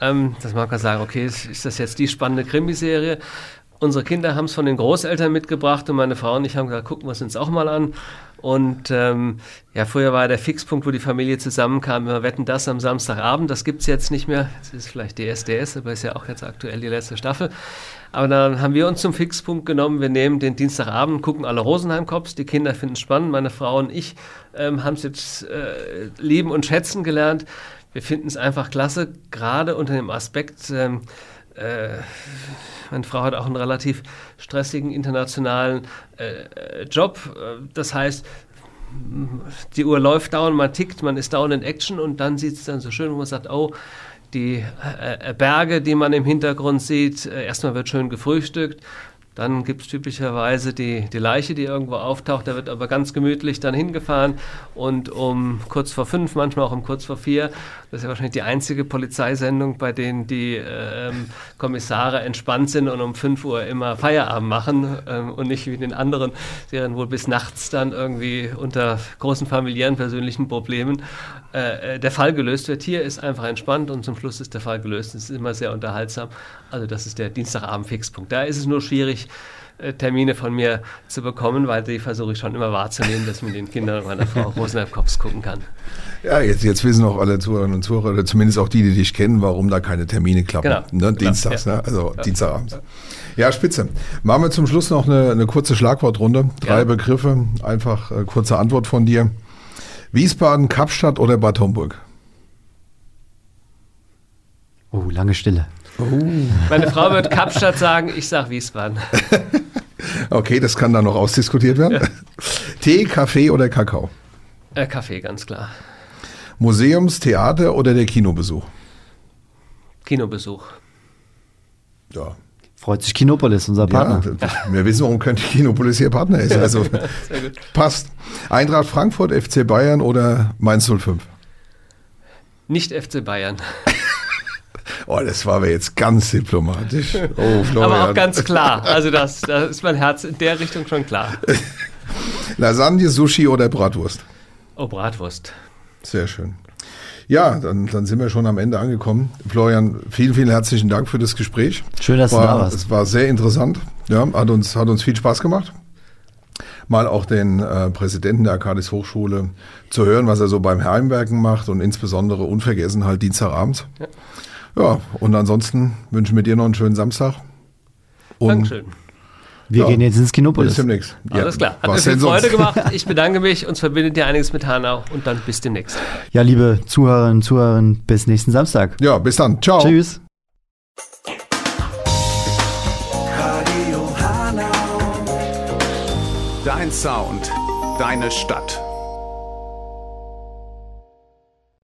ähm, das mag man sagen, okay, ist das jetzt die spannende Krimiserie? Unsere Kinder haben es von den Großeltern mitgebracht und meine Frau und ich haben gesagt, gucken wir es uns auch mal an. Und ähm, ja, früher war der Fixpunkt, wo die Familie zusammenkam, wir wetten das am Samstagabend. Das gibt es jetzt nicht mehr. Das ist vielleicht DSDS, aber ist ja auch jetzt aktuell die letzte Staffel. Aber dann haben wir uns zum Fixpunkt genommen. Wir nehmen den Dienstagabend, gucken alle Rosenheim-Cops. Die Kinder finden es spannend. Meine Frau und ich ähm, haben es jetzt äh, lieben und schätzen gelernt. Wir finden es einfach klasse, gerade unter dem Aspekt, ähm, äh, meine Frau hat auch einen relativ stressigen internationalen äh, Job. Das heißt, die Uhr läuft dauernd, man tickt, man ist dauernd in Action und dann sieht es dann so schön, wo man sagt, oh, die äh, Berge, die man im Hintergrund sieht, äh, erstmal wird schön gefrühstückt, dann gibt es typischerweise die, die Leiche, die irgendwo auftaucht. Da wird aber ganz gemütlich dann hingefahren und um kurz vor fünf, manchmal auch um kurz vor vier, das ist ja wahrscheinlich die einzige Polizeisendung, bei denen die ähm, Kommissare entspannt sind und um fünf Uhr immer Feierabend machen ähm, und nicht wie in den anderen Serien wohl bis nachts dann irgendwie unter großen familiären, persönlichen Problemen äh, äh, der Fall gelöst wird. Hier ist einfach entspannt und zum Schluss ist der Fall gelöst. Es ist immer sehr unterhaltsam. Also das ist der Dienstagabend-Fixpunkt. Da ist es nur schwierig, äh, Termine von mir zu bekommen, weil die versuche ich schon immer wahrzunehmen, dass mit den Kindern und meiner Frau Rosenheim Kops gucken kann. Ja, jetzt, jetzt wissen auch alle Zuhörerinnen und Zuhörer, oder zumindest auch die, die dich kennen, warum da keine Termine klappen. Genau. Ne? Dienstags, ja. ne? also ja. Dienstagabends. Ja, spitze. Machen wir zum Schluss noch eine, eine kurze Schlagwortrunde. Drei Ja. Begriffe, einfach äh, kurze Antwort von dir. Wiesbaden, Kapstadt oder Bad Homburg? Oh, lange Stille. Meine Frau wird Kapstadt sagen, ich sag Wiesbaden. Okay, das kann dann noch ausdiskutiert werden. Tee, Kaffee oder Kakao? Äh, Kaffee, ganz klar. Museums, Theater oder der Kinobesuch? Kinobesuch. Ja. Freut sich Kinopolis, unser Partner. Ja, das- wir wissen, warum könnte Kinopolis ihr Partner ist. Also passt. Eintracht Frankfurt, FC Bayern oder Mainz 05? Nicht FC Bayern. Oh, das war aber jetzt ganz diplomatisch. Oh, Florian. Aber auch ganz klar. Also das, da ist mein Herz in der Richtung schon klar. Lasagne, Sushi oder Bratwurst? Oh, Bratwurst. Sehr schön. Ja, dann, dann sind wir schon am Ende angekommen. Florian, vielen, vielen herzlichen Dank für das Gespräch. Schön, dass du war, da warst. Es war sehr interessant. Ja, hat uns, hat uns viel Spaß gemacht. Mal auch den äh, Präsidenten der Arkadis Hochschule zu hören, was er so beim Heimwerken macht und insbesondere unvergessen halt Dienstagabends. Ja. ja, und ansonsten wünschen wir dir noch einen schönen Samstag. Und Dankeschön. Wir Ja. gehen jetzt ins Bis Kinopolis. demnächst. Alles klar. Hat mir was viel denn Freude sonst? gemacht. Ich bedanke mich. Uns verbindet ja einiges mit Hanau. Und dann bis demnächst. Ja, liebe Zuhörerinnen und Zuhörer, bis nächsten Samstag. Ja, bis dann. Ciao. Tschüss. Dein Sound, deine Stadt.